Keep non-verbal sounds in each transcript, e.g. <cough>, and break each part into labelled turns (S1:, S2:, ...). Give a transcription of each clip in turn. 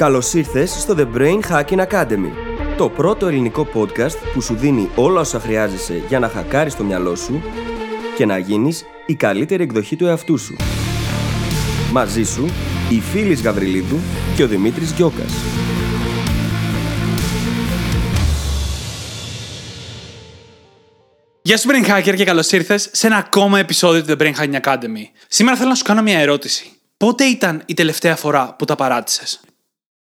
S1: Καλώς ήρθες στο The Brain Hacking Academy, το πρώτο ελληνικό podcast που σου δίνει όλα όσα χρειάζεσαι για να χακάρεις το μυαλό σου και να γίνεις η καλύτερη εκδοχή του εαυτού σου. Μαζί σου, η Φίλης Γαβριλίδου και ο Δημήτρης Γιώκας.
S2: Γεια σου Brain Hacker και καλώς ήρθες σε ένα ακόμα επεισόδιο του The Brain Hacking Academy. Σήμερα θέλω να σου κάνω μια ερώτηση. Πότε ήταν η τελευταία φορά που τα παράτησες;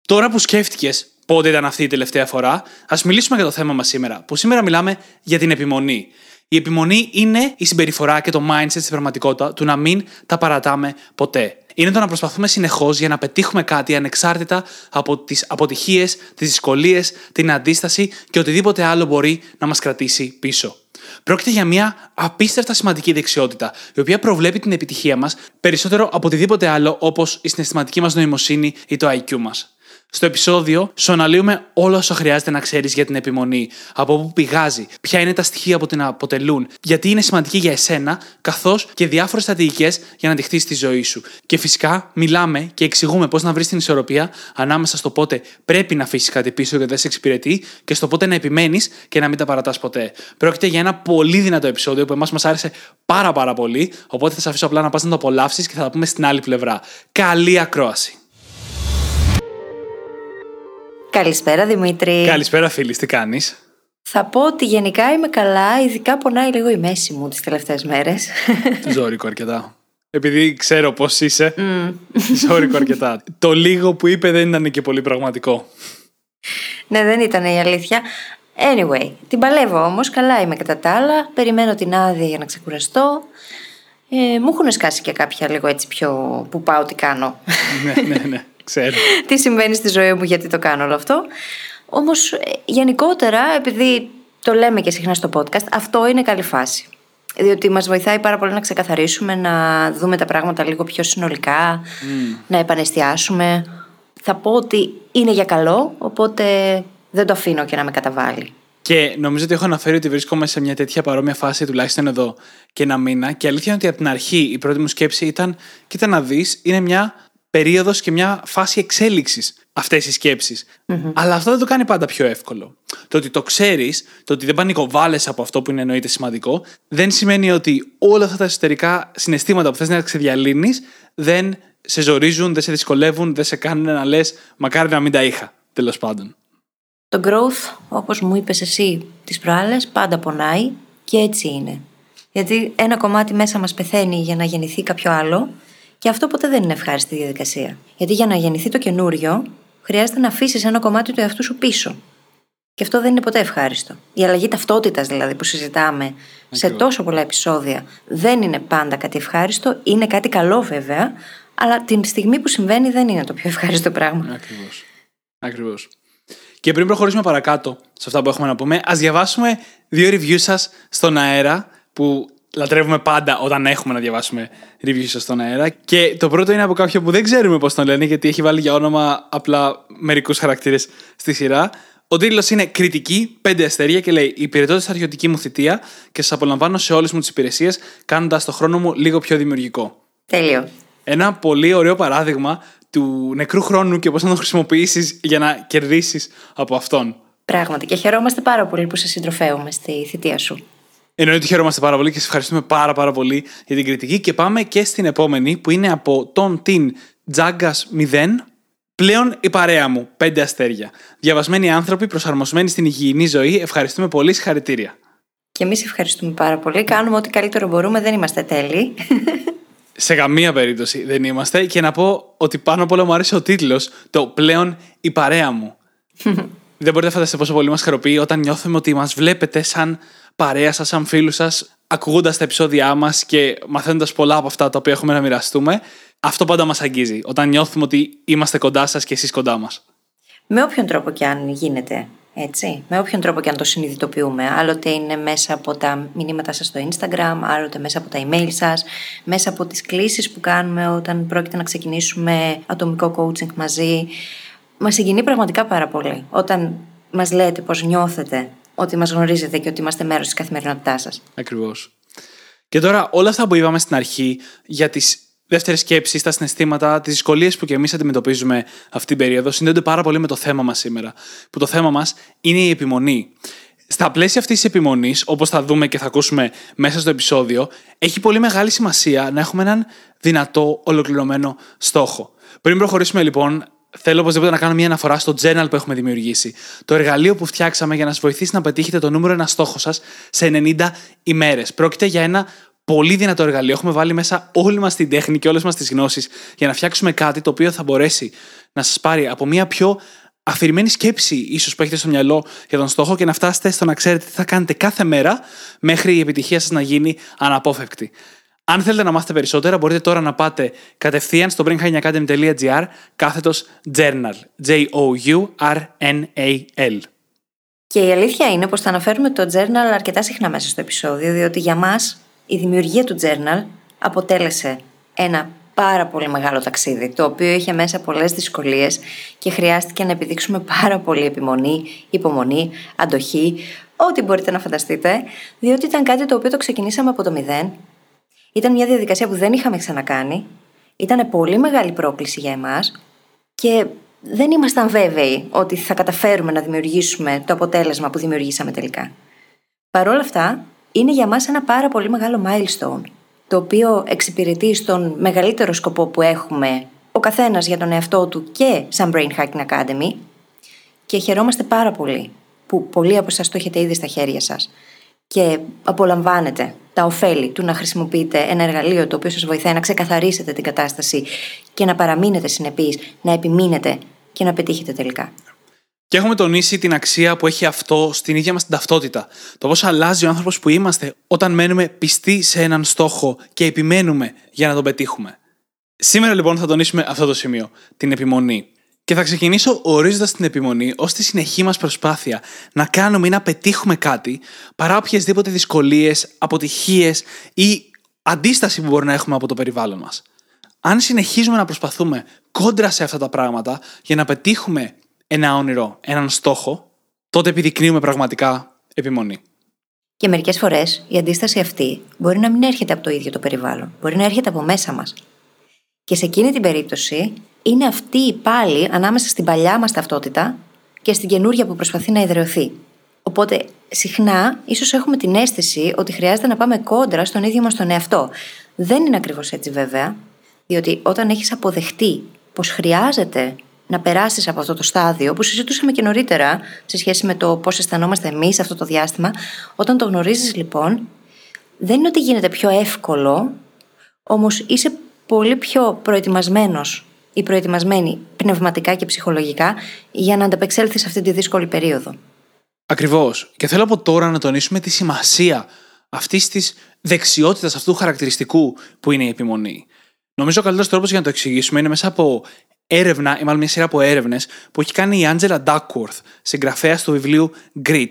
S2: Τώρα που σκέφτηκες πότε ήταν αυτή η τελευταία φορά, ας μιλήσουμε για το θέμα μας σήμερα. Που σήμερα μιλάμε για την επιμονή. Η επιμονή είναι η συμπεριφορά και το mindset στην πραγματικότητα του να μην τα παρατάμε ποτέ. Είναι το να προσπαθούμε συνεχώς για να πετύχουμε κάτι ανεξάρτητα από τις αποτυχίες, τις δυσκολίες, την αντίσταση και οτιδήποτε άλλο μπορεί να μας κρατήσει πίσω. Πρόκειται για μια απίστευτα σημαντική δεξιότητα, η οποία προβλέπει την επιτυχία μας περισσότερο από οτιδήποτε άλλο όπως η συναισθηματική μας νοημοσύνη ή το IQ μας. Στο επεισόδιο σου αναλύουμε όλα όσα χρειάζεται να ξέρεις για την επιμονή, από πού πηγάζει, ποια είναι τα στοιχεία που την αποτελούν, γιατί είναι σημαντική για εσένα, καθώς και διάφορες στρατηγικές για να τη χτίσει τη ζωή σου. Και φυσικά μιλάμε και εξηγούμε πώς να βρεις την ισορροπία ανάμεσα στο πότε πρέπει να αφήσεις κάτι πίσω και δεν σε εξυπηρετεί και στο πότε να επιμένεις και να μην τα παρατάς ποτέ. Πρόκειται για ένα πολύ δυνατό επεισόδιο που εμάς μας άρεσε πάρα πάρα πολύ, οπότε θα σε αφήσω απλά να πας να το απολαύσεις και θα τα πούμε στην άλλη πλευρά. Καλή ακρόαση!
S3: Καλησπέρα Δημήτρη.
S2: Καλησπέρα φίλη, τι κάνεις;
S3: Θα πω ότι γενικά είμαι καλά, ειδικά πονάει λίγο η μέση μου τις τελευταίες μέρες. <laughs>
S2: Ζώρικο αρκετά. Επειδή ξέρω πώς είσαι, mm. <laughs> ζώρικο αρκετά. Το λίγο που είπε δεν ήταν και πολύ πραγματικό.
S3: Ναι, δεν ήταν η αλήθεια. Anyway, την παλεύω όμως, καλά είμαι κατά τα άλλα, περιμένω την άδεια για να ξεκουραστώ. Ε, μου έχουν σκάσει και κάποια λίγο έτσι πιο που πάω τι κάνω.
S2: ναι, ναι, ναι. <laughs> Ξέρω. <laughs>
S3: τι συμβαίνει στη ζωή μου, γιατί το κάνω όλο αυτό. Όμως, ε, γενικότερα, επειδή το λέμε και συχνά στο podcast, αυτό είναι καλή φάση. Διότι μας βοηθάει πάρα πολύ να ξεκαθαρίσουμε, να δούμε τα πράγματα λίγο πιο συνολικά, να επανεστιάσουμε. Θα πω ότι είναι για καλό, οπότε δεν το αφήνω και να με καταβάλει.
S2: Και νομίζω ότι έχω αναφέρει ότι βρίσκομαι σε μια τέτοια παρόμοια φάση τουλάχιστον εδώ και ένα μήνα. Και αλήθεια είναι ότι από την αρχή η πρώτη μου σκέψη ήταν: Κοίτα να δεις, είναι μια περίοδος και μια φάση εξέλιξης αυτές οι σκεψει Αλλά αυτό δεν το κάνει πάντα πιο εύκολο. Το ότι το ξέρεις, το ότι δεν πανικοβάλλει από αυτό που είναι εννοείται σημαντικό, δεν σημαίνει ότι όλα αυτά τα εσωτερικά συναισθήματα που θες να ξεδιαλύνεις δεν σε ζορίζουν, δεν σε δυσκολεύουν, δεν σε κάνουν να λες μακάρι να μην τα είχα. Τέλος πάντων.
S3: Το growth, όπως μου είπες εσύ τις προάλλες, πάντα πονάει και έτσι είναι. Γιατί ένα κομμάτι μέσα μας πεθαίνει για να γεννηθεί κάποιο άλλο και αυτό ποτέ δεν είναι ευχάριστη διαδικασία. Γιατί για να γεννηθεί το καινούριο, χρειάζεται να αφήσεις ένα κομμάτι του εαυτού σου πίσω. Και αυτό δεν είναι ποτέ ευχάριστο. Η αλλαγή ταυτότητας δηλαδή που συζητάμε σε τόσο πολλά επεισόδια δεν είναι πάντα κάτι ευχάριστο. Είναι κάτι καλό βέβαια, αλλά την στιγμή που συμβαίνει δεν είναι το πιο ευχάριστο πράγμα.
S2: Ακριβώς. Ακριβώς. Και πριν προχωρήσουμε παρακάτω σε αυτά που έχουμε να πούμε, ας διαβάσουμε δύο reviews σας στον αέρα που λατρεύουμε πάντα όταν έχουμε να διαβάσουμε reviews στον αέρα. Και το πρώτο είναι από κάποιον που δεν ξέρουμε πώς τον λένε, γιατί έχει βάλει για όνομα απλά μερικούς χαρακτήρες στη σειρά. Ο τίτλος είναι Κριτική, 5 αστέρια και λέει Υπηρετώ της στρατιωτική μου θητεία και σας απολαμβάνω σε όλες μου τις υπηρεσίες, κάνοντας το χρόνο μου λίγο πιο δημιουργικό.
S3: Τέλειο.
S2: Ένα πολύ ωραίο παράδειγμα του νεκρού χρόνου και πώς να τον χρησιμοποιήσεις για να κερδίσεις από αυτόν.
S3: Πράγματι. Και χαιρόμαστε πάρα πολύ που σε συντροφέουμε στη θητεία σου.
S2: Εννοείται ότι χαιρόμαστε πάρα πολύ και σα ευχαριστούμε πάρα πάρα πολύ για την κριτική. Και πάμε και στην επόμενη που είναι από τον Την Τζάγκας 0. Πλέον η παρέα μου, 5 αστέρια. Διαβασμένοι άνθρωποι, προσαρμοσμένοι στην υγιεινή ζωή. Ευχαριστούμε πολύ, συγχαρητήρια.
S3: Και εμείς ευχαριστούμε πάρα πολύ. Κάνουμε ό,τι καλύτερο μπορούμε, δεν είμαστε τέλειοι. <laughs>
S2: Σε καμία περίπτωση δεν είμαστε. Και να πω ότι πάνω απ' όλα μου άρεσε ο τίτλος, το πλέον η παρέα μου. <laughs> δεν μπορείτε να φανταστείτε πόσο πολύ μας χαροποιεί όταν νιώθουμε ότι μας βλέπετε σαν παρέα σας, σαν φίλους σας, ακούγοντας τα επεισόδια μας και μαθαίνοντας πολλά από αυτά τα οποία έχουμε να μοιραστούμε. Αυτό πάντα μας αγγίζει. Όταν νιώθουμε ότι είμαστε κοντά σας και εσείς κοντά μας.
S3: Με όποιον τρόπο και αν γίνεται. Έτσι, με όποιον τρόπο και αν το συνειδητοποιούμε. Άλλοτε είναι μέσα από τα μηνύματα σας στο Instagram, άλλοτε μέσα από τα email σας, μέσα από τις κλήσεις που κάνουμε όταν πρόκειται να ξεκινήσουμε ατομικό coaching μαζί. Μας συγκινεί πραγματικά πάρα πολύ. Όταν μας λέτε πώς νιώθετε ότι μας γνωρίζετε και ότι είμαστε μέρος της καθημερινότητάς σας.
S2: Ακριβώς. Και τώρα όλα αυτά που είπαμε στην αρχή για τις δεύτερη σκέψη στα συναισθήματα, τις δυσκολίες που και εμείς αντιμετωπίζουμε αυτή την περίοδο συνδέονται πάρα πολύ με το θέμα μας σήμερα. Που το θέμα μας είναι η επιμονή. Στα πλαίσια αυτής της επιμονής, όπως θα δούμε και θα ακούσουμε μέσα στο επεισόδιο, έχει πολύ μεγάλη σημασία να έχουμε έναν δυνατό, ολοκληρωμένο στόχο. Πριν προχωρήσουμε λοιπόν, θέλω οπωσδήποτε να κάνω μια αναφορά στο journal που έχουμε δημιουργήσει. Το εργαλείο που φτιάξαμε για να σας βοηθήσει να πετύχετε το νούμερο ένα στόχο σας σε 90 ημέρες. Πρόκειται για ένα πολύ δυνατό εργαλείο. Έχουμε βάλει μέσα όλη μας την τέχνη και όλες μας τις γνώσεις για να φτιάξουμε κάτι το οποίο θα μπορέσει να σας πάρει από μια πιο αφηρημένη σκέψη, ίσως που έχετε στο μυαλό για τον στόχο και να φτάσετε στο να ξέρετε τι θα κάνετε κάθε μέρα μέχρι η επιτυχία σας να γίνει αναπόφευκτη. Αν θέλετε να μάθετε περισσότερα, μπορείτε τώρα να πάτε κατευθείαν στο brainhackingacademy.gr κάθετος journal. J-O-U-R-N-A-L.
S3: Και η αλήθεια είναι πως θα αναφέρουμε το journal αρκετά συχνά μέσα στο επεισόδιο, διότι για μας η δημιουργία του journal αποτέλεσε ένα πάρα πολύ μεγάλο ταξίδι, το οποίο είχε μέσα πολλές δυσκολίες και χρειάστηκε να επιδείξουμε πάρα πολύ επιμονή, υπομονή, αντοχή, ό,τι μπορείτε να φανταστείτε, διότι ήταν κάτι το οποίο το ξεκινήσαμε από το μηδέν. Ήταν μια διαδικασία που δεν είχαμε ξανακάνει. Ήταν πολύ μεγάλη πρόκληση για εμάς και δεν ήμασταν βέβαιοι ότι θα καταφέρουμε να δημιουργήσουμε το αποτέλεσμα που δημιουργήσαμε τελικά. Παρ' όλα αυτά, είναι για μας ένα πάρα πολύ μεγάλο milestone, το οποίο εξυπηρετεί στον μεγαλύτερο σκοπό που έχουμε ο καθένας για τον εαυτό του και σαν Brain Hacking Academy και χαιρόμαστε πάρα πολύ που πολλοί από εσάς το έχετε ήδη στα χέρια σας και απολαμβάνετε τα ωφέλη του να χρησιμοποιείτε ένα εργαλείο το οποίο σας βοηθάει να ξεκαθαρίσετε την κατάσταση και να παραμείνετε συνεπείς, να επιμείνετε και να πετύχετε τελικά.
S2: Και έχουμε τονίσει την αξία που έχει αυτό στην ίδια μας την ταυτότητα. Το πώς αλλάζει ο άνθρωπος που είμαστε όταν μένουμε πιστοί σε έναν στόχο και επιμένουμε για να τον πετύχουμε. Σήμερα λοιπόν θα τονίσουμε αυτό το σημείο, την επιμονή. Και θα ξεκινήσω ορίζοντας την επιμονή ως τη συνεχή μας προσπάθεια να κάνουμε ή να πετύχουμε κάτι παρά οποιασδήποτε δυσκολίες, αποτυχίες ή αντίσταση που μπορεί να έχουμε από το περιβάλλον μας. Αν συνεχίζουμε να προσπαθούμε κόντρα σε αυτά τα πράγματα για να πετύχουμε ένα όνειρο, έναν στόχο, τότε επιδεικνύουμε πραγματικά επιμονή.
S3: Και μερικές φορές η αντίσταση αυτή μπορεί να μην έρχεται από το ίδιο το περιβάλλον, μπορεί να έρχεται από μέσα μας. Και σε εκείνη την περίπτωση είναι αυτή η πάλι ανάμεσα στην παλιά μας ταυτότητα και στην καινούρια που προσπαθεί να ιδρυωθεί. Οπότε συχνά ίσως έχουμε την αίσθηση ότι χρειάζεται να πάμε κόντρα στον ίδιο μας τον εαυτό. Δεν είναι ακριβώς έτσι βέβαια, διότι όταν έχεις αποδεχτεί πως χρειάζεται να περάσεις από αυτό το στάδιο, που συζητούσαμε και νωρίτερα σε σχέση με το πώς αισθανόμαστε εμείς αυτό το διάστημα. Όταν το γνωρίζεις, λοιπόν, δεν είναι ότι γίνεται πιο εύκολο, όμως είσαι πολύ πιο προετοιμασμένος ή προετοιμασμένη πνευματικά και ψυχολογικά για να ανταπεξέλθει σε αυτή τη δύσκολη περίοδο.
S2: Ακριβώς. Και θέλω από τώρα να τονίσουμε τη σημασία αυτής της δεξιότητας, αυτού του χαρακτηριστικού που είναι η επιμονή. Νομίζω ο καλύτερος τρόπος για να το εξηγήσουμε είναι μέσα από έρευνα, ή μάλλον μια σειρά από έρευνες που έχει κάνει η Angela Duckworth, συγγραφέας του βιβλίου Grit.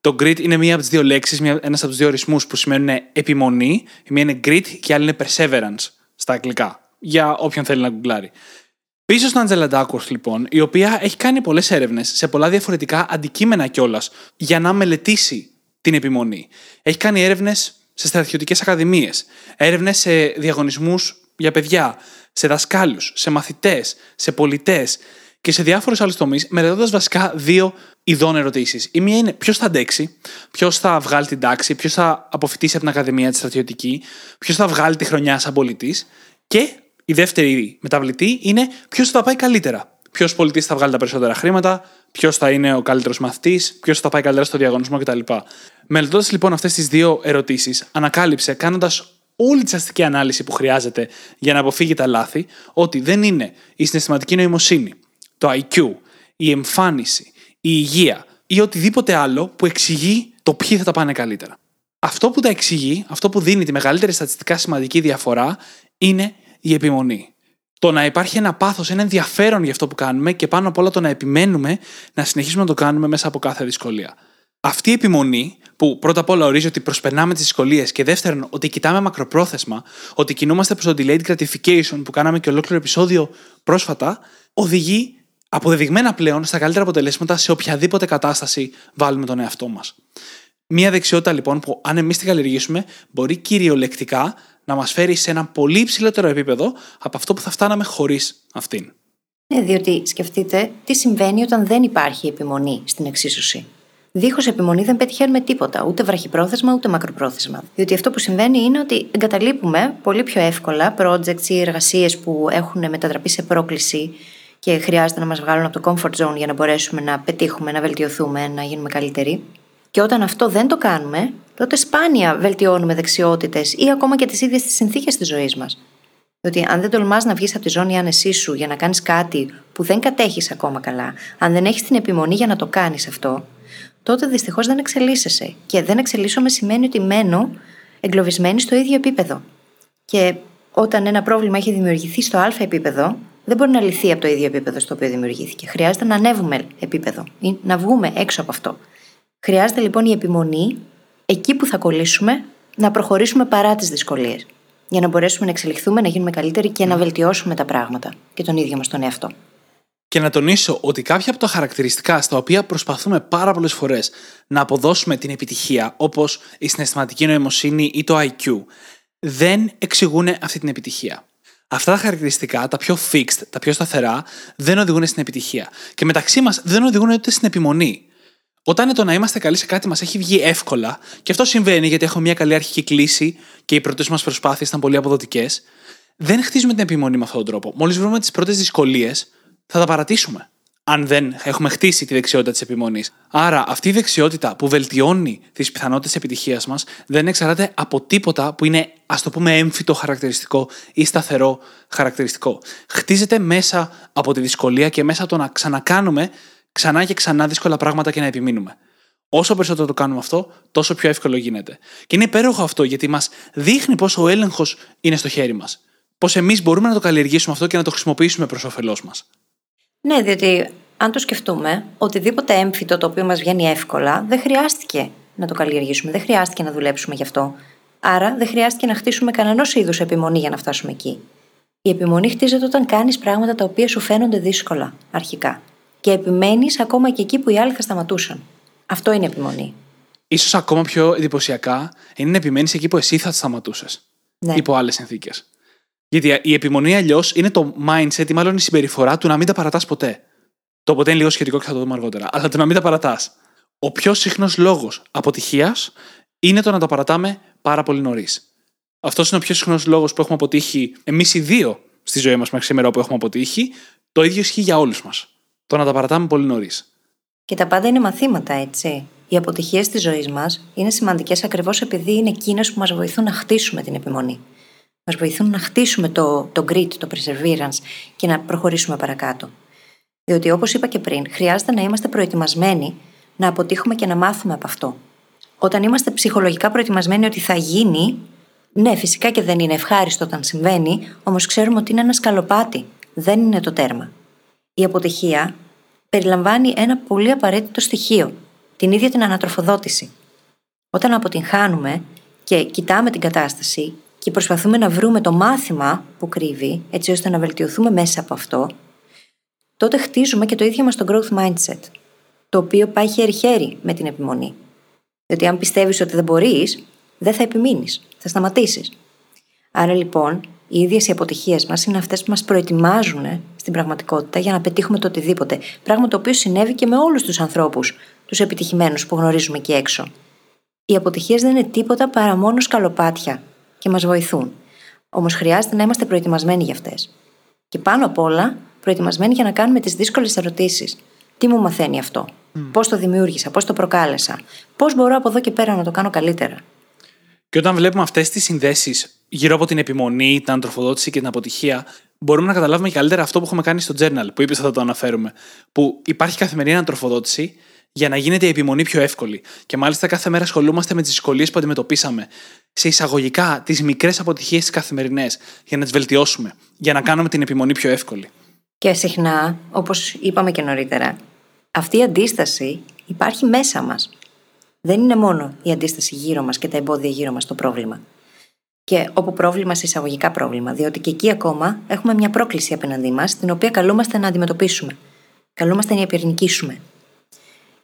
S2: Το grit είναι μία από τις δύο λέξεις, ένας από τους δύο ορισμούς που σημαίνουν επιμονή. Η μία είναι grit και η άλλη είναι perseverance στα αγγλικά. Για όποιον θέλει να γκουγκλάρει. Πίσω στην Angela Duckworth, λοιπόν, η οποία έχει κάνει πολλές έρευνες σε πολλά διαφορετικά αντικείμενα κιόλας για να μελετήσει την επιμονή. Έχει κάνει έρευνες σε στρατιωτικές ακαδημίες, έρευνες σε διαγωνισμούς για παιδιά, σε δασκάλους, σε μαθητές, σε πολιτές και σε διάφορους άλλους τομείς, μελετώντας βασικά δύο ειδών ερωτήσεις. Η μία είναι ποιος θα αντέξει, ποιος θα βγάλει την τάξη, ποιος θα αποφυτίσει από την Ακαδημία τη Στρατιωτική, ποιος θα βγάλει τη χρονιά σαν πολιτής. Και η δεύτερη μεταβλητή είναι ποιος θα πάει καλύτερα. Ποιος πολιτής θα βγάλει τα περισσότερα χρήματα, ποιος θα είναι ο καλύτερος μαθητής, ποιος θα πάει καλύτερα στο διαγωνισμό κτλ. Μελετώντας λοιπόν αυτές τις δύο ερωτήσεις, ανακάλυψε κάνοντας όλη τη αστική ανάλυση που χρειάζεται για να αποφύγει τα λάθη, ότι δεν είναι η συναισθηματική νοημοσύνη, το IQ, η εμφάνιση, η υγεία ή οτιδήποτε άλλο που εξηγεί το ποιοι θα τα πάνε καλύτερα. Αυτό που τα εξηγεί, αυτό που δίνει τη μεγαλύτερη στατιστικά σημαντική διαφορά είναι η επιμονή. Το να υπάρχει ένα πάθος, ένα ενδιαφέρον για αυτό που κάνουμε και πάνω απ' όλα το να επιμένουμε να συνεχίσουμε να το κάνουμε μέσα από κάθε δυσκολία. Αυτή η επιμονή, που πρώτα απ' όλα ορίζει ότι προσπερνάμε τις δυσκολίες και δεύτερον ότι κοιτάμε μακροπρόθεσμα, ότι κινούμαστε προς το delayed gratification που κάναμε και ολόκληρο επεισόδιο πρόσφατα, οδηγεί αποδεδειγμένα πλέον στα καλύτερα αποτελέσματα σε οποιαδήποτε κατάσταση βάλουμε τον εαυτό μας. Μία δεξιότητα λοιπόν που αν εμείς την καλλιεργήσουμε μπορεί κυριολεκτικά να μας φέρει σε ένα πολύ υψηλότερο επίπεδο από αυτό που θα φτάναμε χωρίς αυτήν.
S3: Ναι, διότι σκεφτείτε τι συμβαίνει όταν δεν υπάρχει επιμονή στην εξίσωση. Δίχως επιμονή δεν πετυχαίνουμε τίποτα, ούτε βραχυπρόθεσμα ούτε μακροπρόθεσμα. Διότι αυτό που συμβαίνει είναι ότι εγκαταλείπουμε πολύ πιο εύκολα projects ή εργασίες που έχουν μετατραπεί σε πρόκληση και χρειάζεται να μας βγάλουν από το comfort zone για να μπορέσουμε να πετύχουμε, να βελτιωθούμε, να γίνουμε καλύτεροι. Και όταν αυτό δεν το κάνουμε, τότε σπάνια βελτιώνουμε δεξιότητες ή ακόμα και τις ίδιες τις συνθήκες της ζωής μας. Διότι αν δεν τολμάς να βγεις από τη ζώνη άνεσής σου για να κάνεις κάτι που δεν κατέχεις ακόμα καλά, αν δεν έχεις την επιμονή για να το κάνεις αυτό, τότε δυστυχώς δεν εξελίσσεσαι. Και δεν εξελίσσομαι σημαίνει ότι μένω εγκλωβισμένη στο ίδιο επίπεδο. Και όταν ένα πρόβλημα έχει δημιουργηθεί στο α επίπεδο, δεν μπορεί να λυθεί από το ίδιο επίπεδο στο οποίο δημιουργήθηκε. Χρειάζεται να ανέβουμε επίπεδο ή να βγούμε έξω από αυτό. Χρειάζεται λοιπόν η επιμονή εκεί που θα κολλήσουμε να προχωρήσουμε παρά τις δυσκολίες. Για να μπορέσουμε να εξελιχθούμε, να γίνουμε καλύτεροι και να βελτιώσουμε τα πράγματα και τον ίδιο μας τον εαυτό.
S2: Και να τονίσω ότι κάποια από τα χαρακτηριστικά στα οποία προσπαθούμε πάρα πολλές φορές να αποδώσουμε την επιτυχία, όπως η συναισθηματική νοημοσύνη ή το IQ, δεν εξηγούν αυτή την επιτυχία. Αυτά τα χαρακτηριστικά, τα πιο fixed, τα πιο σταθερά, δεν οδηγούν στην επιτυχία. Και μεταξύ μας δεν οδηγούν ούτε στην επιμονή. Όταν το να είμαστε καλοί σε κάτι μας έχει βγει εύκολα, και αυτό συμβαίνει γιατί έχουμε μια καλή αρχική κλίση και οι πρώτες μας προσπάθειες ήταν πολύ αποδοτικές, δεν χτίζουμε την επιμονή με αυτόν τον τρόπο. Μόλις βρούμε τις πρώτες δυσκολίες, θα τα παρατήσουμε. Αν δεν έχουμε χτίσει τη δεξιότητα της επιμονής. Άρα, αυτή η δεξιότητα που βελτιώνει τις πιθανότητες επιτυχίας μας δεν εξαρτάται από τίποτα που είναι, ας το πούμε, έμφυτο χαρακτηριστικό ή σταθερό χαρακτηριστικό. Χτίζεται μέσα από τη δυσκολία και μέσα από το να ξανακάνουμε ξανά και ξανά δύσκολα πράγματα και να επιμείνουμε. Όσο περισσότερο το κάνουμε αυτό, τόσο πιο εύκολο γίνεται. Και είναι υπέροχο αυτό γιατί μας δείχνει πόσο ο έλεγχος είναι στο χέρι μας. Πώς εμείς μπορούμε να το καλλιεργήσουμε αυτό και να το χρησιμοποιήσουμε προς όφελός μας.
S3: Ναι, διότι αν το σκεφτούμε, οτιδήποτε έμφυτο το οποίο μας βγαίνει εύκολα, δεν χρειάστηκε να το καλλιεργήσουμε, δεν χρειάστηκε να δουλέψουμε γι' αυτό. Άρα δεν χρειάστηκε να χτίσουμε κανένα είδους επιμονή για να φτάσουμε εκεί. Η επιμονή χτίζεται όταν κάνεις πράγματα τα οποία σου φαίνονται δύσκολα, αρχικά. Και επιμένεις ακόμα και εκεί που οι άλλοι θα σταματούσαν. Αυτό είναι επιμονή.
S2: σω ακόμα πιο εντυπωσιακά είναι να επιμένεις εκεί που εσύ θα σταματούσες. Ναι. Υπό άλλες συνθήκες. Γιατί η επιμονή αλλιώς είναι το mindset ή μάλλον η συμπεριφορά του να μην τα παρατάς ποτέ. Το ποτέ είναι λίγο σχετικό και θα το δούμε αργότερα. Αλλά το να μην τα παρατάς. Ο πιο συχνός λόγος αποτυχίας είναι το να τα παρατάμε πάρα πολύ νωρίς. Αυτός είναι ο πιο συχνός λόγος που έχουμε αποτύχει εμείς οι δύο στη ζωή μας μέχρι σήμερα που έχουμε αποτύχει. Το ίδιο ισχύει για όλους μας. Το να τα παρατάμε πολύ νωρίς.
S3: Και τα πάντα είναι μαθήματα, έτσι. Οι αποτυχίες της ζωής μας είναι σημαντικές ακριβώς επειδή είναι εκείνες που μας βοηθούν να χτίσουμε την επιμονή. Μας βοηθούν να χτίσουμε το, το grit, το perseverance και να προχωρήσουμε παρακάτω. Διότι όπως είπα και πριν, χρειάζεται να είμαστε προετοιμασμένοι να αποτύχουμε και να μάθουμε από αυτό. Όταν είμαστε ψυχολογικά προετοιμασμένοι ότι θα γίνει, ναι, φυσικά και δεν είναι ευχάριστο όταν συμβαίνει, όμως ξέρουμε ότι είναι ένα σκαλοπάτι. Δεν είναι το τέρμα. Η αποτυχία περιλαμβάνει ένα πολύ απαραίτητο στοιχείο, την ίδια την ανατροφοδότηση. Όταν αποτυγχάνουμε και κοιτάμε την κατάσταση και προσπαθούμε να βρούμε το μάθημα που κρύβει, έτσι ώστε να βελτιωθούμε μέσα από αυτό, τότε χτίζουμε και το ίδιο μας το growth mindset, το οποίο πάει χέρι-χέρι με την επιμονή. Διότι αν πιστεύεις ότι δεν μπορείς, δεν θα επιμείνεις, θα σταματήσεις. Άρα λοιπόν, οι ίδιες οι αποτυχίες μας είναι αυτές που μας προετοιμάζουν στην πραγματικότητα για να πετύχουμε το οτιδήποτε. Πράγμα το οποίο συνέβη και με όλους τους ανθρώπους, τους επιτυχημένους που γνωρίζουμε εκεί έξω. Οι αποτυχίες δεν είναι τίποτα παρά μόνο σκαλοπάτια και μας βοηθούν. Όμως χρειάζεται να είμαστε προετοιμασμένοι για αυτές. Και πάνω απ' όλα, προετοιμασμένοι για να κάνουμε τις δύσκολες ερωτήσεις. Τι μου μαθαίνει αυτό, mm. πώς το δημιούργησα, πώς το προκάλεσα, πώς μπορώ από εδώ και πέρα να το κάνω καλύτερα;
S2: Και όταν βλέπουμε αυτές τις συνδέσεις γύρω από την επιμονή, την αντροφοδότηση και την αποτυχία, μπορούμε να καταλάβουμε καλύτερα αυτό που έχουμε κάνει στο journal, που είπες θα το αναφέρουμε. Που υπάρχει καθημερινή αντροφοδότηση για να γίνεται η επιμονή πιο εύκολη. Και μάλιστα κάθε μέρα ασχολούμαστε με τις δυσκολίες που αντιμετωπίσαμε. Σε εισαγωγικά, τις μικρές αποτυχίες τις καθημερινές, για να τις βελτιώσουμε, για να κάνουμε την επιμονή πιο εύκολη.
S3: Και συχνά, όπως είπαμε και νωρίτερα, αυτή η αντίσταση υπάρχει μέσα μας. Δεν είναι μόνο η αντίσταση γύρω μας και τα εμπόδια γύρω μας το πρόβλημα. Και όπου πρόβλημα σε εισαγωγικά πρόβλημα, διότι και εκεί ακόμα έχουμε μια πρόκληση απέναντί μας, την οποία καλούμαστε να αντιμετωπίσουμε. Καλούμαστε να υπερνικήσουμε.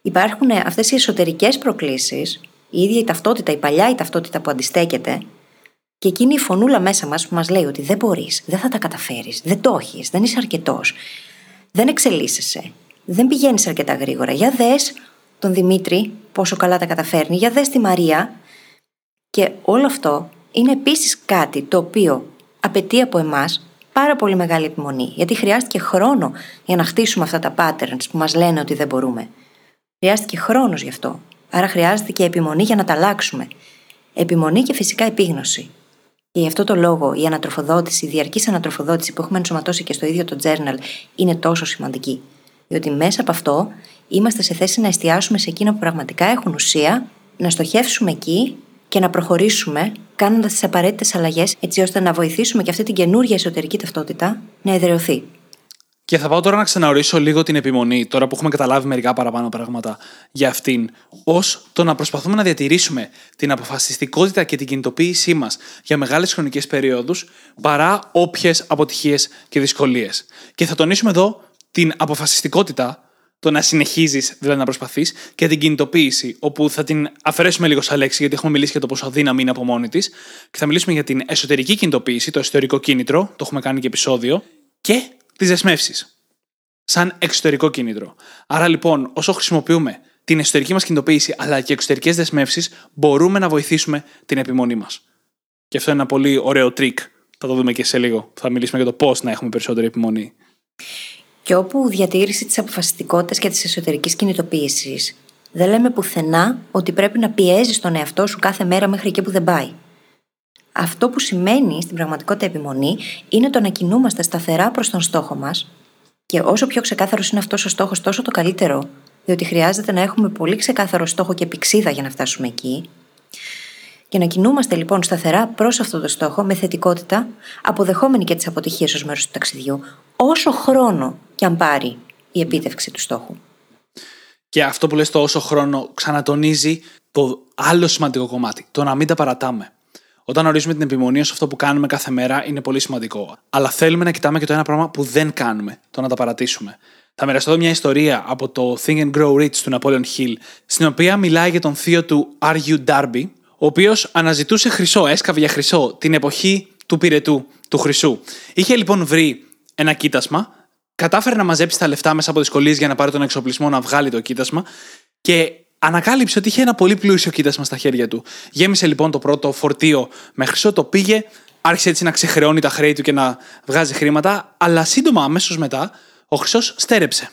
S3: Υπάρχουν αυτές οι εσωτερικές προκλήσεις, η ίδια η ταυτότητα, η παλιά η ταυτότητα που αντιστέκεται, Και εκείνη η φωνούλα μέσα μας που μας λέει ότι δεν μπορείς, δεν θα τα καταφέρεις, δεν το έχεις, δεν είσαι αρκετός, δεν εξελίσσεσαι, δεν πηγαίνεις αρκετά γρήγορα. Για δες τον Δημήτρη πόσο καλά τα καταφέρνει, για δες τη Μαρία. Και όλο αυτό είναι επίσης κάτι το οποίο απαιτεί από εμάς πάρα πολύ μεγάλη επιμονή. Γιατί χρειάστηκε χρόνο για να χτίσουμε αυτά τα patterns που μας λένε ότι δεν μπορούμε. Χρειάστηκε χρόνος γι' αυτό. Άρα χρειάζεται και επιμονή για να τα αλλάξουμε. Επιμονή και φυσικά επίγνωση. Και γι' αυτό το λόγο η ανατροφοδότηση, η διαρκής ανατροφοδότηση που έχουμε ενσωματώσει και στο ίδιο το journal είναι τόσο σημαντική. Διότι μέσα από αυτό είμαστε σε θέση να εστιάσουμε σε εκείνα που πραγματικά έχουν ουσία, να στοχεύσουμε εκεί και να προχωρήσουμε κάνοντας τις απαραίτητες αλλαγές έτσι ώστε να βοηθήσουμε και αυτή την καινούργια εσωτερική ταυτότητα να εδραιωθεί.
S2: Και θα πάω τώρα να ξαναορίσω λίγο την επιμονή, τώρα που έχουμε καταλάβει μερικά παραπάνω πράγματα για αυτήν, ως το να προσπαθούμε να διατηρήσουμε την αποφασιστικότητα και την κινητοποίησή μας για μεγάλες χρονικές περιόδους, παρά όποιες αποτυχίες και δυσκολίες. Και θα τονίσουμε εδώ την αποφασιστικότητα, το να συνεχίζεις δηλαδή να προσπαθείς, και την κινητοποίηση, όπου θα την αφαιρέσουμε λίγο σαν λέξη, γιατί έχουμε μιλήσει για το πόσο αδύναμη είναι από μόνη της, και θα μιλήσουμε για την εσωτερική κινητοποίηση, το εσωτερικό κίνητρο, το έχουμε κάνει και επεισόδιο, και τις δεσμεύσεις. Σαν εξωτερικό κίνητρο. Άρα λοιπόν, όσο χρησιμοποιούμε την εσωτερική μας κινητοποίηση αλλά και εξωτερικές δεσμεύσεις, μπορούμε να βοηθήσουμε την επιμονή μας. Και αυτό είναι ένα πολύ ωραίο τρίκ. Θα το δούμε και σε λίγο. Θα μιλήσουμε για το πώς να έχουμε περισσότερη επιμονή.
S3: Και όπου διατήρηση της αποφασιστικότητας και της εσωτερικής κινητοποίησης, δεν λέμε πουθενά ότι πρέπει να πιέζει τον εαυτό σου κάθε μέρα μέχρι εκεί που δεν πάει. Αυτό που σημαίνει στην πραγματικότητα επιμονή είναι το να κινούμαστε σταθερά προς τον στόχο μας και όσο πιο ξεκάθαρος είναι αυτός ο στόχος, τόσο το καλύτερο, διότι χρειάζεται να έχουμε πολύ ξεκάθαρο στόχο και πηξίδα για να φτάσουμε εκεί. Και να κινούμαστε λοιπόν σταθερά προς αυτό το στόχο με θετικότητα, αποδεχόμενοι και τις αποτυχίες ως μέρος του ταξιδιού, όσο χρόνο και αν πάρει η επίτευξη του στόχου.
S2: Και αυτό που λες το όσο χρόνο ξανατονίζει το άλλο σημαντικό κομμάτι, το να μην τα παρατάμε. Όταν ορίζουμε την επιμονή ως αυτό που κάνουμε κάθε μέρα είναι πολύ σημαντικό. Αλλά θέλουμε να κοιτάμε και το ένα πράγμα που δεν κάνουμε, το να τα παρατήσουμε. Θα μοιραστώ εδώ μια ιστορία από το Think and Grow Rich του Napoleon Hill, στην οποία μιλάει για τον θείο του R.U. Darby, ο οποίος αναζητούσε χρυσό, έσκαβε για χρυσό την εποχή του πυρετού, του χρυσού. Είχε λοιπόν βρει ένα κοίτασμα, κατάφερε να μαζέψει τα λεφτά μέσα από δυσκολίες για να πάρει τον εξοπλισμό να βγάλει το κοίτασμα και ανακάλυψε ότι είχε ένα πολύ πλούσιο κοίτασμα στα χέρια του. Γέμισε λοιπόν το πρώτο φορτίο με χρυσό, το πήγε, άρχισε έτσι να ξεχρεώνει τα χρέη του και να βγάζει χρήματα, αλλά σύντομα αμέσως μετά ο χρυσός στέρεψε.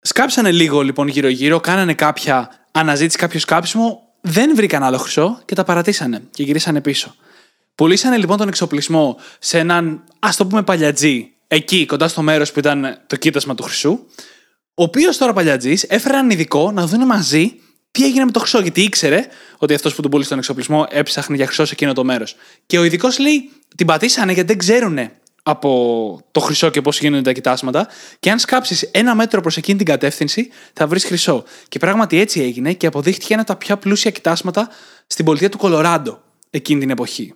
S2: Σκάψανε λίγο λοιπόν γύρω-γύρω, κάνανε κάποια αναζήτηση, κάποιο σκάψιμο, δεν βρήκαν άλλο χρυσό και τα παρατήσανε και γυρίσανε πίσω. Πουλήσανε λοιπόν τον εξοπλισμό σε έναν, ας το πούμε, παλιατζή, εκεί κοντά στο μέρος που ήταν το κοίτασμα του χρυσού, ο οποίος τώρα παλιατζής έφερε έναν ειδικό να δουν μαζί τι έγινε με το χρυσό, γιατί ήξερε ότι αυτός που τον πούλησε τον εξοπλισμό έψαχνε για χρυσό σε εκείνο το μέρος. Και ο ειδικός λέει: Την πατήσανε γιατί δεν ξέρουν από το χρυσό και πώς γίνονται τα κοιτάσματα. Και αν σκάψεις ένα μέτρο προς εκείνη την κατεύθυνση, θα βρεις χρυσό. Και πράγματι έτσι έγινε και αποδείχτηκε ένα από τα πιο πλούσια κοιτάσματα στην πολιτεία του Κολοράντο εκείνη την εποχή.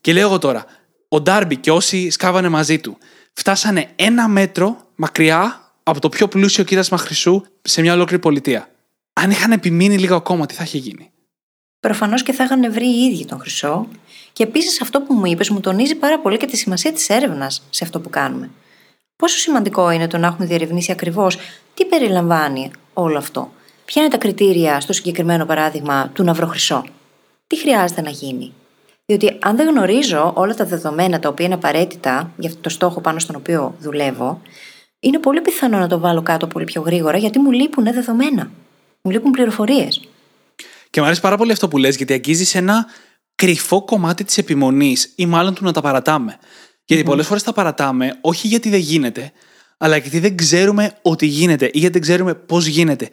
S2: Και λέω εγώ τώρα, ο Ντάρμπι και όσοι σκάβανε μαζί του φτάσανε ένα μέτρο μακριά από το πιο πλούσιο κοίτασμα χρυσού σε μια ολόκληρη πολιτεία αν είχαν επιμείνει λίγο ακόμα, τι θα είχε γίνει;
S3: Προφανώς και θα είχαν βρει οι ίδιοι τον χρυσό. Και επίσης αυτό που μου είπες μου τονίζει πάρα πολύ και τη σημασία της έρευνας σε αυτό που κάνουμε. Πόσο σημαντικό είναι το να έχουμε διερευνήσει ακριβώς τι περιλαμβάνει όλο αυτό; Ποια είναι τα κριτήρια, στο συγκεκριμένο παράδειγμα, του να βρω χρυσό; Τι χρειάζεται να γίνει; Διότι αν δεν γνωρίζω όλα τα δεδομένα τα οποία είναι απαραίτητα για το στόχο πάνω στον οποίο δουλεύω, είναι πολύ πιθανό να το βάλω κάτω πολύ πιο γρήγορα γιατί μου λείπουν δεδομένα. Μου λείπουν πληροφορίες.
S2: Και μου αρέσει πάρα πολύ αυτό που λες, γιατί αγγίζεις ένα κρυφό κομμάτι της επιμονής ή μάλλον του να τα παρατάμε. Γιατί mm-hmm. πολλές φορές τα παρατάμε όχι γιατί δεν γίνεται, αλλά γιατί δεν ξέρουμε ότι γίνεται ή γιατί δεν ξέρουμε πώς γίνεται.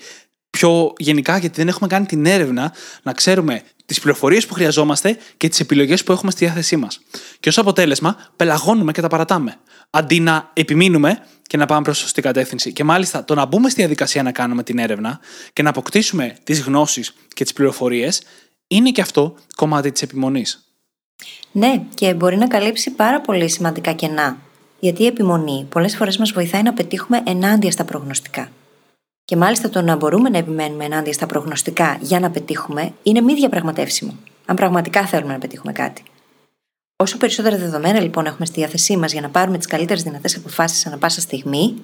S2: Πιο γενικά γιατί δεν έχουμε κάνει την έρευνα να ξέρουμε τις πληροφορίες που χρειαζόμαστε και τις επιλογές που έχουμε στη διάθεσή μας. Και ως αποτέλεσμα, πελαγώνουμε και τα παρατάμε. Αντί να επιμείνουμε και να πάμε προς σωστή κατεύθυνση. Και μάλιστα το να μπούμε στη διαδικασία να κάνουμε την έρευνα και να αποκτήσουμε τις γνώσεις και τις πληροφορίες είναι και αυτό κομμάτι της επιμονής.
S3: Ναι, και μπορεί να καλύψει πάρα πολύ σημαντικά κενά. Γιατί η επιμονή πολλές φορές μας βοηθάει να πετύχουμε ενάντια στα προγνωστικά. Και μάλιστα το να μπορούμε να επιμένουμε ενάντια στα προγνωστικά για να πετύχουμε είναι μη διαπραγματεύσιμο. Αν πραγματικά θέλουμε να πετύχουμε κάτι. Όσο περισσότερα δεδομένα λοιπόν έχουμε στη διάθεσή μας για να πάρουμε τις καλύτερες δυνατές αποφάσεις ανά πάσα στιγμή,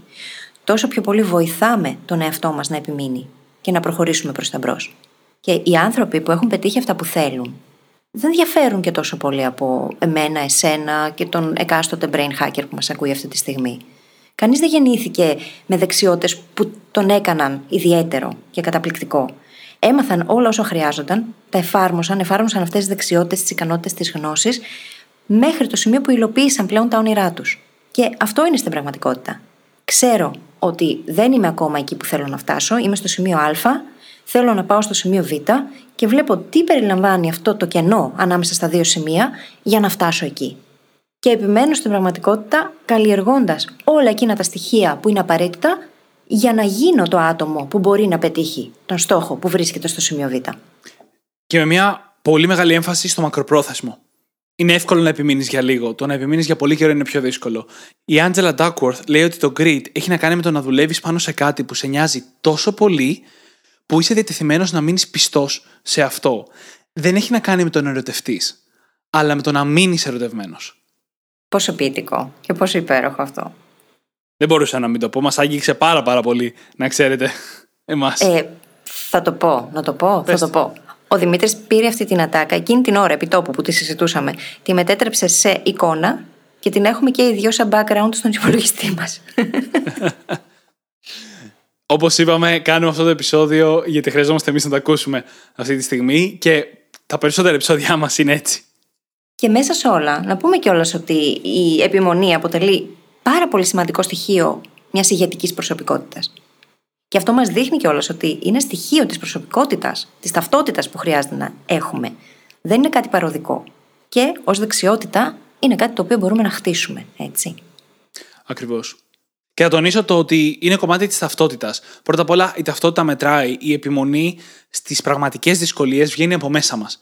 S3: τόσο πιο πολύ βοηθάμε τον εαυτό μας να επιμείνει και να προχωρήσουμε προς τα μπρος. Και οι άνθρωποι που έχουν πετύχει αυτά που θέλουν δεν διαφέρουν και τόσο πολύ από εμένα, εσένα και τον εκάστοτε brain hacker που μας ακούει αυτή τη στιγμή. Κανείς δεν γεννήθηκε με δεξιότητες που τον έκαναν ιδιαίτερο και καταπληκτικό. Έμαθαν όλα όσα χρειάζονταν, τα εφάρμοσαν, εφάρμοσαν αυτές τις δεξιότητες, τις ικανότητες, τις γνώσεις, μέχρι το σημείο που υλοποίησαν πλέον τα όνειρά τους. Και αυτό είναι στην πραγματικότητα. Ξέρω ότι δεν είμαι ακόμα εκεί που θέλω να φτάσω, είμαι στο σημείο Α, θέλω να πάω στο σημείο Β και βλέπω τι περιλαμβάνει αυτό το κενό ανάμεσα στα δύο σημεία για να φτάσω εκεί. Και επιμένω στην πραγματικότητα καλλιεργώντας όλα εκείνα τα στοιχεία που είναι απαραίτητα για να γίνω το άτομο που μπορεί να πετύχει τον στόχο που βρίσκεται στο σημείο Β.
S2: Και με μια πολύ μεγάλη έμφαση στο μακροπρόθεσμο. Είναι εύκολο να επιμείνεις για λίγο. Το να επιμείνεις για πολύ καιρό είναι πιο δύσκολο. Η Angela Duckworth λέει ότι το grit έχει να κάνει με το να δουλεύεις πάνω σε κάτι που σε νοιάζει τόσο πολύ που είσαι διατεθειμένος να μείνεις πιστός σε αυτό. Δεν έχει να κάνει με το να ερωτευτεί, αλλά με το να μείνεις ερωτευμένος.
S3: Πόσο ποιητικό και πόσο υπέροχο αυτό.
S2: Δεν μπορούσα να μην το πω. Μας άγγιξε πάρα πάρα πολύ, να ξέρετε, εμάς.
S3: Ε, θα το πω, να το πω, θα το πω. Ο Δημήτρης πήρε αυτή την ατάκα εκείνη την ώρα επί τόπου που τη συζητούσαμε. Τη μετέτρεψε σε εικόνα και την έχουμε και οι δυο σαν background στον υπολογιστή μας. <laughs>
S2: Όπως είπαμε, κάνουμε αυτό το επεισόδιο γιατί χρειαζόμαστε εμείς να το ακούσουμε αυτή τη στιγμή και τα περισσότερα επεισόδια μας είναι έτσι.
S3: Και μέσα σε όλα, να πούμε κιόλας ότι η επιμονή αποτελεί πάρα πολύ σημαντικό στοιχείο μιας ηγετικής προσωπικότητας. Και αυτό μας δείχνει κιόλας ότι είναι στοιχείο της προσωπικότητας, της ταυτότητας που χρειάζεται να έχουμε. Δεν είναι κάτι παροδικό. Και ως δεξιότητα είναι κάτι το οποίο μπορούμε να χτίσουμε, έτσι.
S2: Ακριβώς. Και θα τονίσω το ότι είναι κομμάτι της ταυτότητας. Πρώτα απ' όλα, η ταυτότητα μετράει. Η επιμονή στις πραγματικές δυσκολίες βγαίνει από μέσα μας.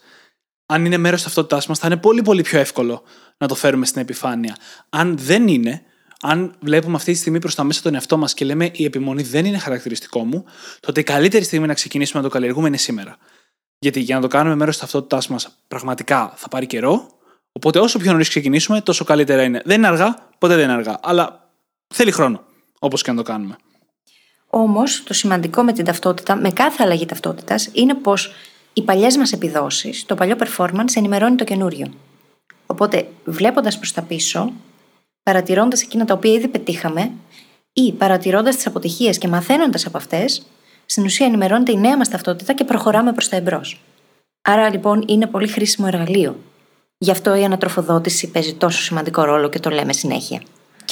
S2: Αν είναι μέρος της ταυτότητάς μας, θα είναι πολύ πολύ πιο εύκολο να το φέρουμε στην επιφάνεια. Αν δεν είναι, αν βλέπουμε αυτή τη στιγμή προς τα μέσα τον εαυτό μας και λέμε η επιμονή δεν είναι χαρακτηριστικό μου, τότε η καλύτερη στιγμή να ξεκινήσουμε να το καλλιεργούμε είναι σήμερα. Γιατί για να το κάνουμε μέρος της ταυτότητάς μας, πραγματικά θα πάρει καιρό. Οπότε όσο πιο νωρίς ξεκινήσουμε, τόσο καλύτερα είναι. Δεν είναι αργά, ποτέ δεν είναι αργά. Αλλά θέλει χρόνο, όπως και να το κάνουμε.
S3: Όμως, το σημαντικό με την ταυτότητα, με κάθε αλλαγή ταυτότητας, είναι πως οι παλιές μας επιδόσεις, το παλιό performance ενημερώνει το καινούριο. Οπότε, βλέποντας προς τα πίσω, παρατηρώντας εκείνα τα οποία ήδη πετύχαμε ή παρατηρώντας τις αποτυχίες και μαθαίνοντας από αυτές, στην ουσία ενημερώνεται η νέα μας ταυτότητα και προχωράμε προς τα εμπρός. Άρα λοιπόν είναι πολύ χρήσιμο εργαλείο. Γι' αυτό η ανατροφοδότηση παίζει τόσο σημαντικό ρόλο και το λέμε συνέχεια.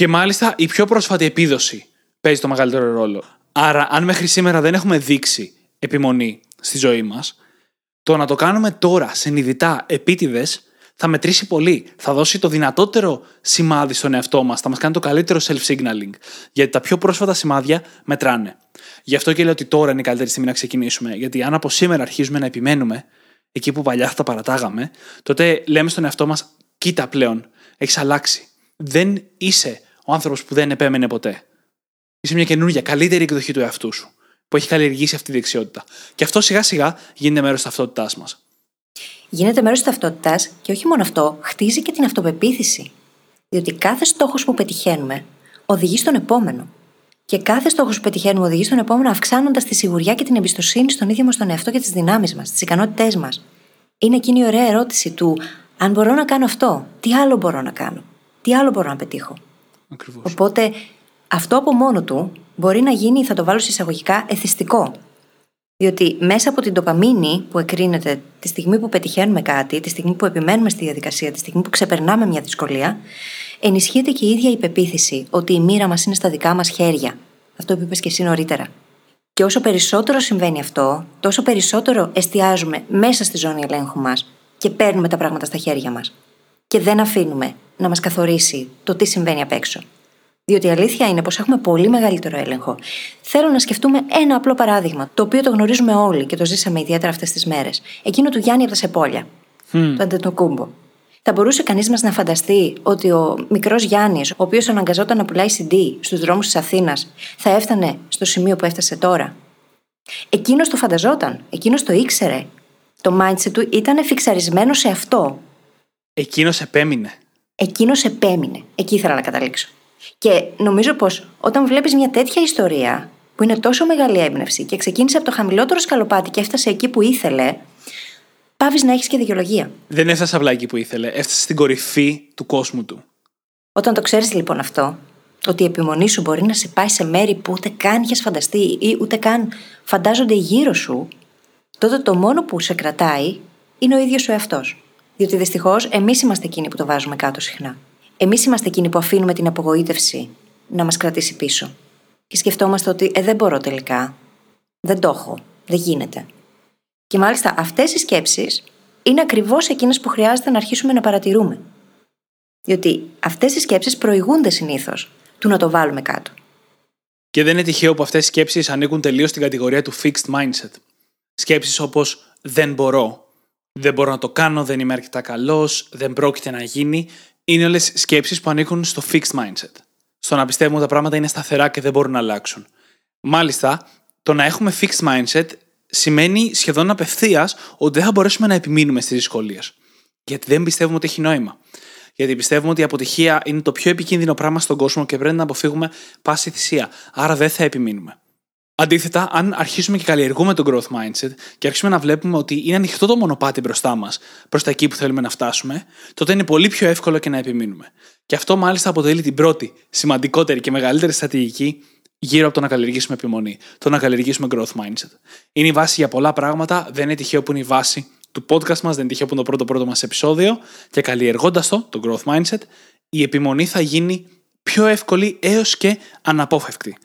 S2: Και μάλιστα η πιο πρόσφατη επίδοση παίζει το μεγαλύτερο ρόλο. Άρα, αν μέχρι σήμερα δεν έχουμε δείξει επιμονή στη ζωή μας, το να το κάνουμε τώρα συνειδητά επίτηδες θα μετρήσει πολύ. Θα δώσει το δυνατότερο σημάδι στον εαυτό μας. Θα μας κάνει το καλύτερο self-signaling. Γιατί τα πιο πρόσφατα σημάδια μετράνε. Γι' αυτό και λέω ότι τώρα είναι η καλύτερη στιγμή να ξεκινήσουμε. Γιατί αν από σήμερα αρχίζουμε να επιμένουμε, εκεί που παλιά θα τα παρατάγαμε, τότε λέμε στον εαυτό μας: Κοίτα πλέον, έχεις αλλάξει. Δεν είσαι ο άνθρωπος που δεν επέμενε ποτέ. Είσαι μια καινούργια, καλύτερη εκδοχή του εαυτού σου, που έχει καλλιεργήσει αυτή τη δεξιότητα. Και αυτό σιγά σιγά γίνεται μέρος της ταυτότητάς μας
S3: γίνεται μέρος της ταυτότητα και όχι μόνο αυτό, χτίζει και την αυτοπεποίθηση. Διότι κάθε στόχος που πετυχαίνουμε οδηγεί στον επόμενο. Και κάθε στόχος που πετυχαίνουμε οδηγεί στον επόμενο, αυξάνοντας τη σιγουριά και την εμπιστοσύνη στον ίδιο μας τον εαυτό και τις δυνάμεις μας, τις ικανότητές μας. Είναι εκείνη η ωραία ερώτηση του, αν μπορώ να κάνω αυτό, τι άλλο μπορώ να κάνω, τι άλλο μπορώ να πετύχω;
S2: Ακριβώς.
S3: Οπότε αυτό από μόνο του μπορεί να γίνει, θα το βάλω εισαγωγικά, εθιστικό. Διότι μέσα από την τοπαμίνη που εκρίνεται τη στιγμή που πετυχαίνουμε κάτι, τη στιγμή που επιμένουμε στη διαδικασία, τη στιγμή που ξεπερνάμε μια δυσκολία, ενισχύεται και η ίδια η πεποίθηση ότι η μοίρα μας είναι στα δικά μας χέρια. Αυτό που είπες και εσύ νωρίτερα. Και όσο περισσότερο συμβαίνει αυτό, τόσο περισσότερο εστιάζουμε μέσα στη ζώνη ελέγχου μας και παίρνουμε τα πράγματα στα χέρια μας. Και δεν αφήνουμε να μας καθορίσει το τι συμβαίνει απ' έξω. Διότι η αλήθεια είναι πως έχουμε πολύ μεγαλύτερο έλεγχο. Θέλω να σκεφτούμε ένα απλό παράδειγμα, το οποίο το γνωρίζουμε όλοι και το ζήσαμε ιδιαίτερα αυτές τις μέρες. Εκείνο του Γιάννη από τα Σεπόλια. Mm. Το Αντετοκούμπο. Θα μπορούσε κανείς μας να φανταστεί ότι ο μικρός Γιάννης, ο οποίος αναγκαζόταν να πουλάει CD στους δρόμους της Αθήνας, θα έφτανε στο σημείο που έφτασε τώρα; Εκείνος το φανταζόταν, εκείνος το ήξερε. Το mindset του ήταν φιξαρισμένο σε αυτό.
S2: Εκείνος επέμεινε.
S3: Εκείνος επέμεινε. Εκεί ήθελα να καταλήξω. Και νομίζω πως όταν βλέπεις μια τέτοια ιστορία που είναι τόσο μεγάλη έμπνευση και ξεκίνησε από το χαμηλότερο σκαλοπάτι και έφτασε εκεί που ήθελε, πάβεις να έχεις και δικαιολογία.
S2: Δεν έφτασε απλά εκεί που ήθελε. Έφτασε στην κορυφή του κόσμου του.
S3: Όταν το ξέρεις λοιπόν αυτό, ότι η επιμονή σου μπορεί να σε πάει σε μέρη που ούτε καν είχες φανταστεί ή ούτε καν φαντάζονται γύρω σου, τότε το μόνο που σε κρατάει είναι ο ίδιος ο εαυτός. Διότι δυστυχώς εμείς είμαστε εκείνοι που το βάζουμε κάτω συχνά. Εμείς είμαστε εκείνοι που αφήνουμε την απογοήτευση να μας κρατήσει πίσω. Και σκεφτόμαστε ότι ε, δεν μπορώ τελικά. Δεν το έχω. Δεν γίνεται. Και μάλιστα αυτές οι σκέψεις είναι ακριβώς εκείνες που χρειάζεται να αρχίσουμε να παρατηρούμε. Διότι αυτές οι σκέψεις προηγούνται συνήθως του να το βάλουμε κάτω.
S2: Και δεν είναι τυχαίο που αυτές οι σκέψεις ανήκουν τελείως στην κατηγορία του fixed mindset. Σκέψεις όπως δεν μπορώ, δεν μπορώ να το κάνω, δεν είμαι αρκετά καλός, δεν πρόκειται να γίνει, είναι όλες σκέψεις που ανήκουν στο fixed mindset. Στο να πιστεύουμε ότι τα πράγματα είναι σταθερά και δεν μπορούν να αλλάξουν. Μάλιστα, το να έχουμε fixed mindset σημαίνει σχεδόν απευθείας ότι δεν θα μπορέσουμε να επιμείνουμε στις δυσκολίες. Γιατί δεν πιστεύουμε ότι έχει νόημα. Γιατί πιστεύουμε ότι η αποτυχία είναι το πιο επικίνδυνο πράγμα στον κόσμο και πρέπει να αποφύγουμε πάση θυσία. Άρα δεν θα επιμείνουμε. Αντίθετα, αν αρχίσουμε και καλλιεργούμε το growth mindset και αρχίσουμε να βλέπουμε ότι είναι ανοιχτό το μονοπάτι μπροστά μας προς τα εκεί που θέλουμε να φτάσουμε, τότε είναι πολύ πιο εύκολο και να επιμείνουμε. Και αυτό μάλιστα αποτελεί την πρώτη, σημαντικότερη και μεγαλύτερη στρατηγική γύρω από το να καλλιεργήσουμε επιμονή, το να καλλιεργήσουμε growth mindset. Είναι η βάση για πολλά πράγματα, δεν είναι τυχαίο που είναι η βάση του podcast μας, δεν είναι τυχαίο που είναι το πρώτο πρώτο μας επεισόδιο και καλλιεργώντας το, το growth mindset, η επιμονή θα γίνει πιο εύκολη έως και αναπόφευκτη.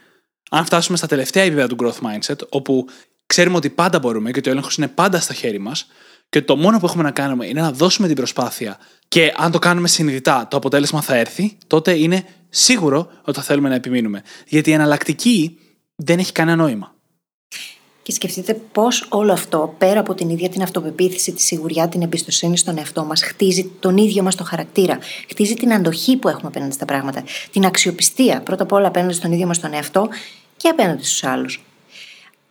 S2: Αν φτάσουμε στα τελευταία επίπεδα του growth mindset, όπου ξέρουμε ότι πάντα μπορούμε και ότι ο έλεγχος είναι πάντα στα χέρια μας, και το μόνο που έχουμε να κάνουμε είναι να δώσουμε την προσπάθεια και αν το κάνουμε συνειδητά το αποτέλεσμα θα έρθει, τότε είναι σίγουρο ότι θα θέλουμε να επιμείνουμε. Γιατί η εναλλακτική δεν έχει κανένα νόημα.
S3: Και σκεφτείτε πώς όλο αυτό, πέρα από την ίδια την αυτοπεποίθηση, τη σιγουριά, την εμπιστοσύνη στον εαυτό μας, χτίζει τον ίδιο μας το χαρακτήρα. Χτίζει την αντοχή που έχουμε απέναντι στα πράγματα. Την αξιοπιστία, πρώτα απ' όλα απέναντι στον ίδιο μας τον εαυτό και απέναντι στους άλλους.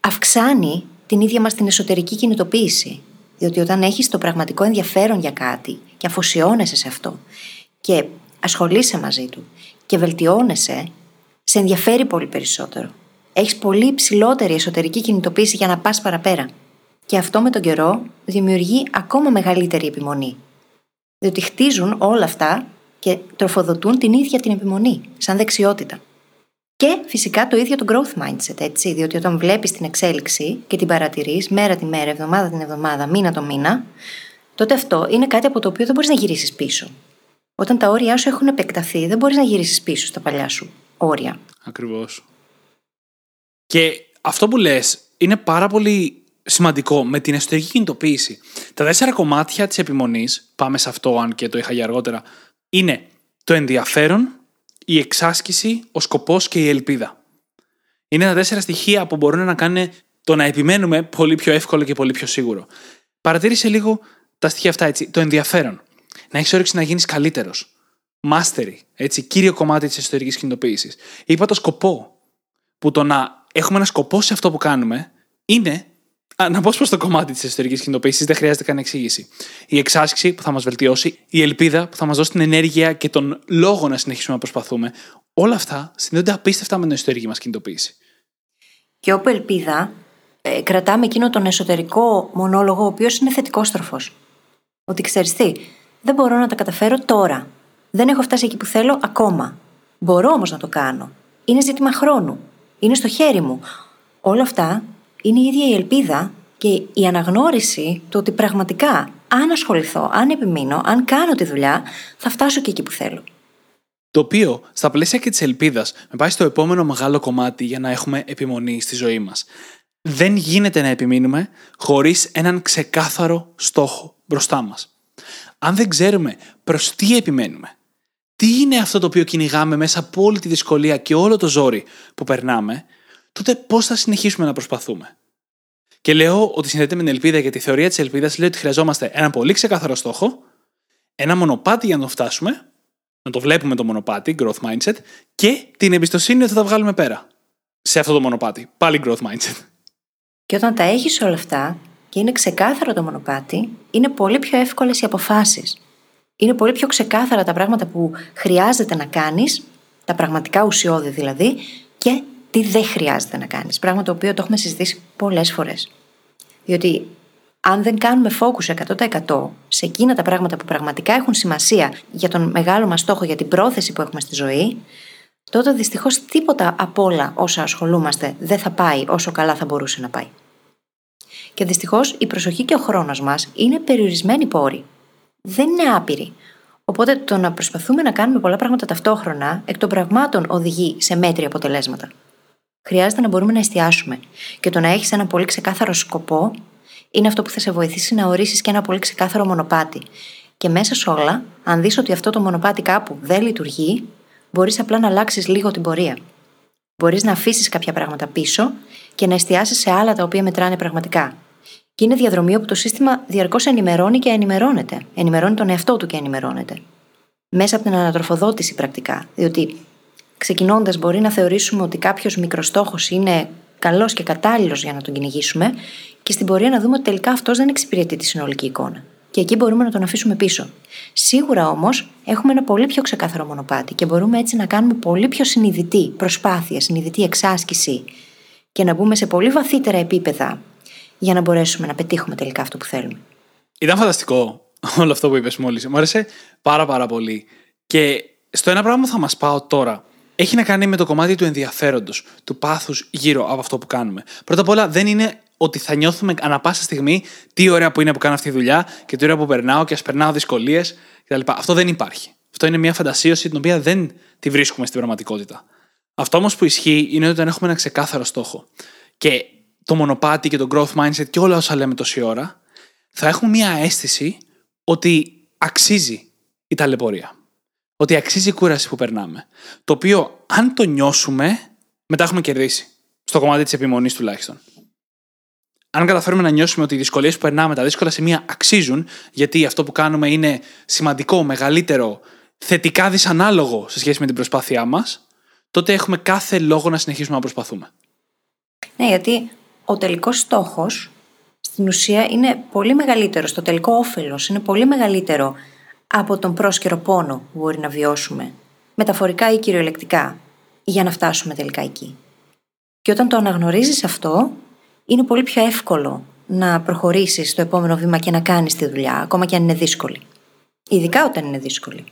S3: Αυξάνει την ίδια μας την εσωτερική κινητοποίηση. Διότι όταν έχεις το πραγματικό ενδιαφέρον για κάτι και αφοσιώνεσαι σε αυτό και ασχολείσαι μαζί του και βελτιώνεσαι, σε ενδιαφέρει πολύ περισσότερο έχεις πολύ υψηλότερη εσωτερική κινητοποίηση για να πας παραπέρα. Και αυτό με τον καιρό δημιουργεί ακόμα μεγαλύτερη επιμονή. Διότι χτίζουν όλα αυτά και τροφοδοτούν την ίδια την επιμονή, σαν δεξιότητα. Και φυσικά το ίδιο το growth mindset, έτσι, διότι όταν βλέπεις την εξέλιξη και την παρατηρείς μέρα τη μέρα, εβδομάδα την εβδομάδα, μήνα το μήνα, τότε αυτό είναι κάτι από το οποίο δεν μπορείς να γυρίσεις πίσω. Όταν τα όρια σου έχουν επεκταθεί, δεν μπορείς να γυρίσεις πίσω στα παλιά σου όρια.
S2: Ακριβώς. Και αυτό που λες είναι πάρα πολύ σημαντικό με την εσωτερική κινητοποίηση. Τα τέσσερα κομμάτια της επιμονής, πάμε σε αυτό, αν και το είχα για αργότερα, είναι το ενδιαφέρον, η εξάσκηση, ο σκοπός και η ελπίδα. Είναι τα τέσσερα στοιχεία που μπορούν να κάνουν το να επιμένουμε πολύ πιο εύκολο και πολύ πιο σίγουρο. Παρατήρησε λίγο τα στοιχεία αυτά έτσι. Το ενδιαφέρον. Να έχεις όρεξη να γίνεις καλύτερος. Μάστερη. Έτσι, κύριο κομμάτι της εσωτερικής κινητοποίησης. Είπα το σκοπό. Που το να έχουμε ένα σκοπό σε αυτό που κάνουμε, είναι να πω προς το κομμάτι της εσωτερική κινητοποίησης, δεν χρειάζεται καν εξήγηση. Η εξάσκηση που θα μας βελτιώσει, η ελπίδα που θα μας δώσει την ενέργεια και τον λόγο να συνεχίσουμε να προσπαθούμε, όλα αυτά συνδέονται απίστευτα με την εσωτερική μας κινητοποίηση.
S3: Και όπου ελπίδα, ε, κρατάμε εκείνο τον εσωτερικό μονόλογο, ο οποίος είναι θετικός στροφός. Ότι ξέρεις τι, δεν μπορώ να τα καταφέρω τώρα. Δεν έχω φτάσει εκεί που θέλω ακόμα. Μπορώ όμως να το κάνω. Είναι ζήτημα χρόνου είναι στο χέρι μου. Όλα αυτά είναι η ίδια η ελπίδα και η αναγνώριση του ότι πραγματικά αν ασχοληθώ, αν επιμείνω, αν κάνω τη δουλειά, θα φτάσω και εκεί που θέλω.
S2: Το οποίο, στα πλαίσια και της ελπίδας, με πάει στο επόμενο μεγάλο κομμάτι για να έχουμε επιμονή στη ζωή μας. Δεν γίνεται να επιμείνουμε χωρίς έναν ξεκάθαρο στόχο μπροστά μας. Αν δεν ξέρουμε προς τι επιμένουμε, τι είναι αυτό το οποίο κυνηγάμε μέσα από όλη τη δυσκολία και όλο το ζόρι που περνάμε, τότε πώς θα συνεχίσουμε να προσπαθούμε; Και λέω ότι συνδέεται με την ελπίδα, γιατί η θεωρία της ελπίδας λέει ότι χρειαζόμαστε ένα πολύ ξεκάθαρο στόχο, ένα μονοπάτι για να το φτάσουμε, να το βλέπουμε το μονοπάτι, growth mindset, και την εμπιστοσύνη ότι θα τα βγάλουμε πέρα. Σε αυτό το μονοπάτι. Πάλι growth mindset.
S3: Και όταν τα έχεις όλα αυτά και είναι ξεκάθαρο το μονοπάτι, είναι πολύ πιο εύκολες οι αποφάσεις. Είναι πολύ πιο ξεκάθαρα τα πράγματα που χρειάζεται να κάνεις, τα πραγματικά ουσιώδη δηλαδή, και τι δεν χρειάζεται να κάνεις. Πράγμα το οποίο το έχουμε συζητήσει πολλές φορές. Διότι αν δεν κάνουμε focus 100% σε εκείνα τα πράγματα που πραγματικά έχουν σημασία για τον μεγάλο μας στόχο, για την πρόθεση που έχουμε στη ζωή, τότε δυστυχώς τίποτα από όλα όσα ασχολούμαστε δεν θα πάει όσο καλά θα μπορούσε να πάει. Και δυστυχώς η προσοχή και ο χρόνος μας είναι περιορισμένοι πόροι. Δεν είναι άπειροι. Οπότε το να προσπαθούμε να κάνουμε πολλά πράγματα ταυτόχρονα, εκ των πραγμάτων οδηγεί σε μέτρια αποτελέσματα. Χρειάζεται να μπορούμε να εστιάσουμε. Και το να έχεις ένα πολύ ξεκάθαρο σκοπό είναι αυτό που θα σε βοηθήσει να ορίσεις και ένα πολύ ξεκάθαρο μονοπάτι. Και μέσα σε όλα, αν δεις ότι αυτό το μονοπάτι κάπου δεν λειτουργεί, μπορείς απλά να αλλάξεις λίγο την πορεία. Μπορείς να αφήσεις κάποια πράγματα πίσω και να εστιάσεις σε άλλα τα οποία μετράνε πραγματικά. Και είναι διαδρομή όπου το σύστημα διαρκώς ενημερώνει και ενημερώνεται. Ενημερώνει τον εαυτό του και ενημερώνεται. Μέσα από την ανατροφοδότηση πρακτικά. Διότι ξεκινώντας, μπορεί να θεωρήσουμε ότι κάποιος μικροστόχος είναι καλός και κατάλληλος για να τον κυνηγήσουμε, και στην πορεία να δούμε ότι τελικά αυτός δεν εξυπηρετεί τη συνολική εικόνα. Και εκεί μπορούμε να τον αφήσουμε πίσω. Σίγουρα όμως έχουμε ένα πολύ πιο ξεκάθαρο μονοπάτι και μπορούμε έτσι να κάνουμε πολύ πιο συνειδητή προσπάθεια, συνειδητή εξάσκηση και να μπούμε σε πολύ βαθύτερα επίπεδα για να μπορέσουμε να πετύχουμε τελικά αυτό που θέλουμε.
S2: Ήταν φανταστικό όλο αυτό που είπες μόλις. Μου άρεσε πάρα πάρα πολύ. Και στο ένα πράγμα που θα μας πάω τώρα έχει να κάνει με το κομμάτι του ενδιαφέροντος, του πάθους γύρω από αυτό που κάνουμε. Πρώτα απ' όλα, δεν είναι ότι θα νιώθουμε ανα πάσα στιγμή τι ωραία που είναι που κάνω αυτή τη δουλειά και τι ωραία που περνάω και ας περνάω δυσκολίες κτλ. Αυτό δεν υπάρχει. Αυτό είναι μια φαντασίωση την οποία δεν τη βρίσκουμε στην πραγματικότητα. Αυτό όμως που ισχύει είναι ότι όταν έχουμε ένα ξεκάθαρο στόχο και το μονοπάτι και το growth mindset και όλα όσα λέμε τόση ώρα, θα έχουμε μια αίσθηση ότι αξίζει η ταλαιπωρία. Ότι αξίζει η κούραση που περνάμε. Το οποίο, αν το νιώσουμε, μετά έχουμε κερδίσει. Στο κομμάτι της επιμονής τουλάχιστον αν καταφέρουμε να νιώσουμε ότι οι δυσκολίες που περνάμε, τα δύσκολα σημεία αξίζουν, γιατί αυτό που κάνουμε είναι σημαντικό, μεγαλύτερο, θετικά δυσανάλογο σε σχέση με την προσπάθειά μας, τότε έχουμε κάθε λόγο να συνεχίσουμε να προσπαθούμε.
S3: Ναι, γιατί ο τελικός στόχος στην ουσία είναι πολύ μεγαλύτερος. Το τελικό όφελος είναι πολύ μεγαλύτερο από τον πρόσκαιρο πόνο που μπορεί να βιώσουμε, μεταφορικά ή κυριολεκτικά, για να φτάσουμε τελικά εκεί. Και όταν το αναγνωρίζεις αυτό, είναι πολύ πιο εύκολο να προχωρήσεις στο επόμενο βήμα και να κάνεις τη δουλειά, ακόμα και αν είναι δύσκολη. Ειδικά όταν είναι δύσκολη.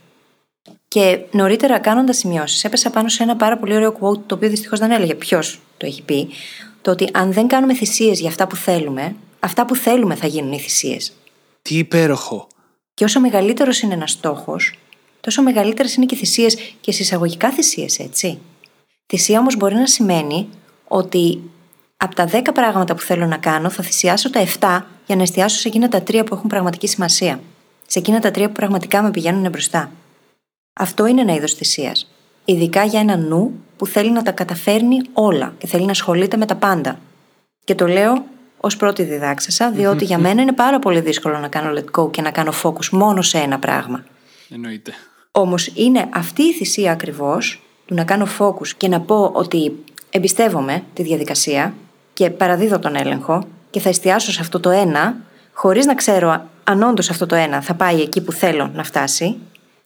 S3: Και νωρίτερα κάνοντας σημειώσεις, έπεσα πάνω σε ένα πάρα πολύ ωραίο quote, το οποίο δυστυχώς δεν έλεγε ποιος το έχει πει. Το ότι αν δεν κάνουμε θυσίες για αυτά που θέλουμε, αυτά που θέλουμε θα γίνουν οι θυσίες.
S2: Τι υπέροχο.
S3: Και όσο μεγαλύτερος είναι ένας στόχος, τόσο μεγαλύτερες είναι και οι θυσίες και συσσαγωγικά θυσίες, έτσι. Θυσία όμως μπορεί να σημαίνει ότι από τα 10 πράγματα που θέλω να κάνω, θα θυσιάσω τα 7 για να εστιάσω σε εκείνα τα 3 που έχουν πραγματική σημασία. Σε εκείνα τα 3 που πραγματικά με πηγαίνουν μπροστά. Αυτό είναι ένα είδος θυσίας. Ειδικά για ένα νου που θέλει να τα καταφέρνει όλα και θέλει να ασχολείται με τα πάντα. Και το λέω ως πρώτη διδάξασα, διότι για μένα είναι πάρα πολύ δύσκολο να κάνω let go και να κάνω focus μόνο σε ένα πράγμα.
S2: Εννοείται.
S3: Όμως είναι αυτή η θυσία ακριβώς του να κάνω focus και να πω ότι εμπιστεύομαι τη διαδικασία και παραδίδω τον έλεγχο και θα εστιάσω σε αυτό το ένα, χωρίς να ξέρω αν όντως αυτό το ένα θα πάει εκεί που θέλω να φτάσει,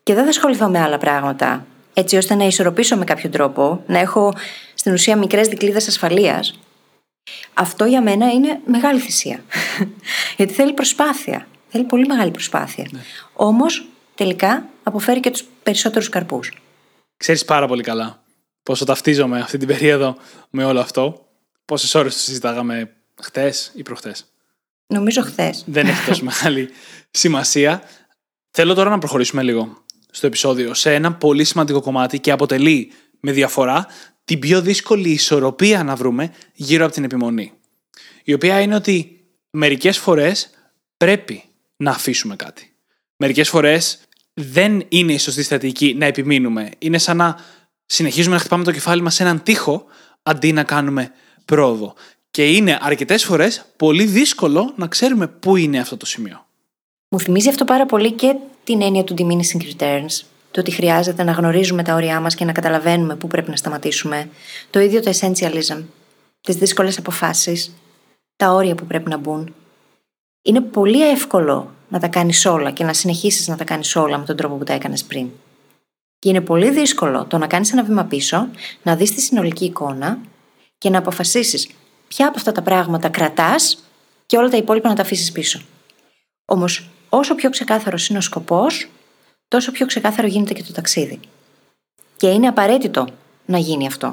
S3: και δεν θα ασχοληθώ με άλλα πράγματα, έτσι ώστε να ισορροπήσω με κάποιο τρόπο, να έχω στην ουσία μικρές δικλείδε ασφαλείας. Αυτό για μένα είναι μεγάλη θυσία. <laughs> Γιατί θέλει προσπάθεια. Θέλει πολύ μεγάλη προσπάθεια. Ναι. Όμως τελικά αποφέρει και τους περισσότερους καρπούς.
S2: Ξέρεις πάρα πολύ καλά πόσο ταυτίζομαι αυτή την περίοδο με όλο αυτό. Πόσες ώρες το συζητάγαμε χτε ή προχτέ.
S3: Νομίζω χθες.
S2: Δεν έχει τόσο <laughs> μεγάλη σημασία. Θέλω τώρα να προχωρήσουμε λίγο στο επεισόδιο σε ένα πολύ σημαντικό κομμάτι και αποτελεί με διαφορά την πιο δύσκολη ισορροπία να βρούμε γύρω από την επιμονή. Η οποία είναι ότι μερικές φορές πρέπει να αφήσουμε κάτι. Μερικές φορές δεν είναι η σωστή στρατηγική να επιμείνουμε. Είναι σαν να συνεχίζουμε να χτυπάμε το κεφάλι μας σε έναν τοίχο αντί να κάνουμε πρόοδο. Και είναι αρκετές φορές πολύ δύσκολο να ξέρουμε πού είναι αυτό το σημείο.
S3: Μου θυμίζει αυτό πάρα πολύ και την έννοια του diminishing returns. Το ότι χρειάζεται να γνωρίζουμε τα όρια μας και να καταλαβαίνουμε πού πρέπει να σταματήσουμε. Το ίδιο το essentialism. Τις δύσκολες αποφάσεις. Τα όρια που πρέπει να μπουν. Είναι πολύ εύκολο να τα κάνεις όλα και να συνεχίσεις να τα κάνεις όλα με τον τρόπο που τα έκανες πριν. Και είναι πολύ δύσκολο το να κάνεις ένα βήμα πίσω, να δεις τη συνολική εικόνα και να αποφασίσεις ποια από αυτά τα πράγματα κρατάς και όλα τα υπόλοιπα να τα αφήσεις πίσω. Όμως, όσο πιο ξεκάθαρος είναι ο σκοπός, τόσο πιο ξεκάθαρο γίνεται και το ταξίδι. Και είναι απαραίτητο να γίνει αυτό.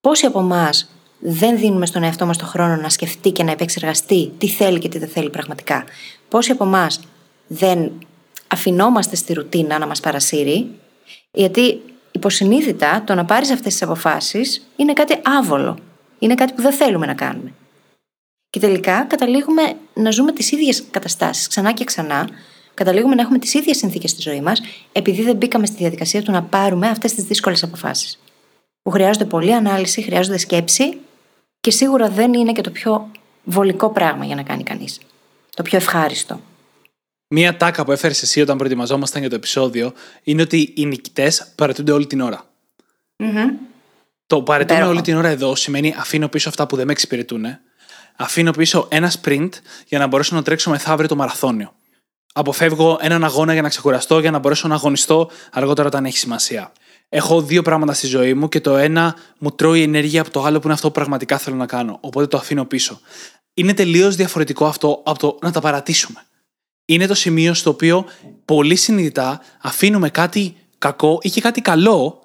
S3: Πόσοι από εμάς δεν δίνουμε στον εαυτό μας το χρόνο να σκεφτεί και να επεξεργαστεί τι θέλει και τι δεν θέλει πραγματικά; Πόσοι από εμάς δεν αφινόμαστε στη ρουτίνα να μας παρασύρει, γιατί υποσυνείδητα το να πάρεις αυτές τις αποφάσεις είναι κάτι άβολο. Είναι κάτι που δεν θέλουμε να κάνουμε. Και τελικά καταλήγουμε να ζούμε τις ίδιες καταστάσεις ξανά και ξανά, καταλήγουμε να έχουμε τις ίδιες συνθήκες στη ζωή μας, επειδή δεν μπήκαμε στη διαδικασία του να πάρουμε αυτές τις δύσκολες αποφάσεις. Που χρειάζονται πολλή ανάλυση, χρειάζονται σκέψη και σίγουρα δεν είναι και το πιο βολικό πράγμα για να κάνει κανείς. Το πιο ευχάριστο.
S2: Μία τάκα που έφερες εσύ όταν προετοιμαζόμασταν για το επεισόδιο είναι ότι οι νικητές παρετούνται όλη την ώρα.
S3: Mm-hmm.
S2: Το παρετούμε όλη την ώρα εδώ σημαίνει αφήνω πίσω αυτά που δεν με εξυπηρετούν. Αφήνω πίσω ένα sprint για να μπορέσω να τρέξω μεθαύριο το μαραθώνιο. Αποφεύγω έναν αγώνα για να ξεκουραστώ για να μπορέσω να αγωνιστώ αργότερα όταν έχει σημασία. Έχω δύο πράγματα στη ζωή μου και το ένα μου τρώει ενέργεια από το άλλο που είναι αυτό που πραγματικά θέλω να κάνω. Οπότε το αφήνω πίσω. Είναι τελείως διαφορετικό αυτό από το να τα παρατήσουμε. Είναι το σημείο στο οποίο πολύ συνειδητά αφήνουμε κάτι κακό ή και κάτι καλό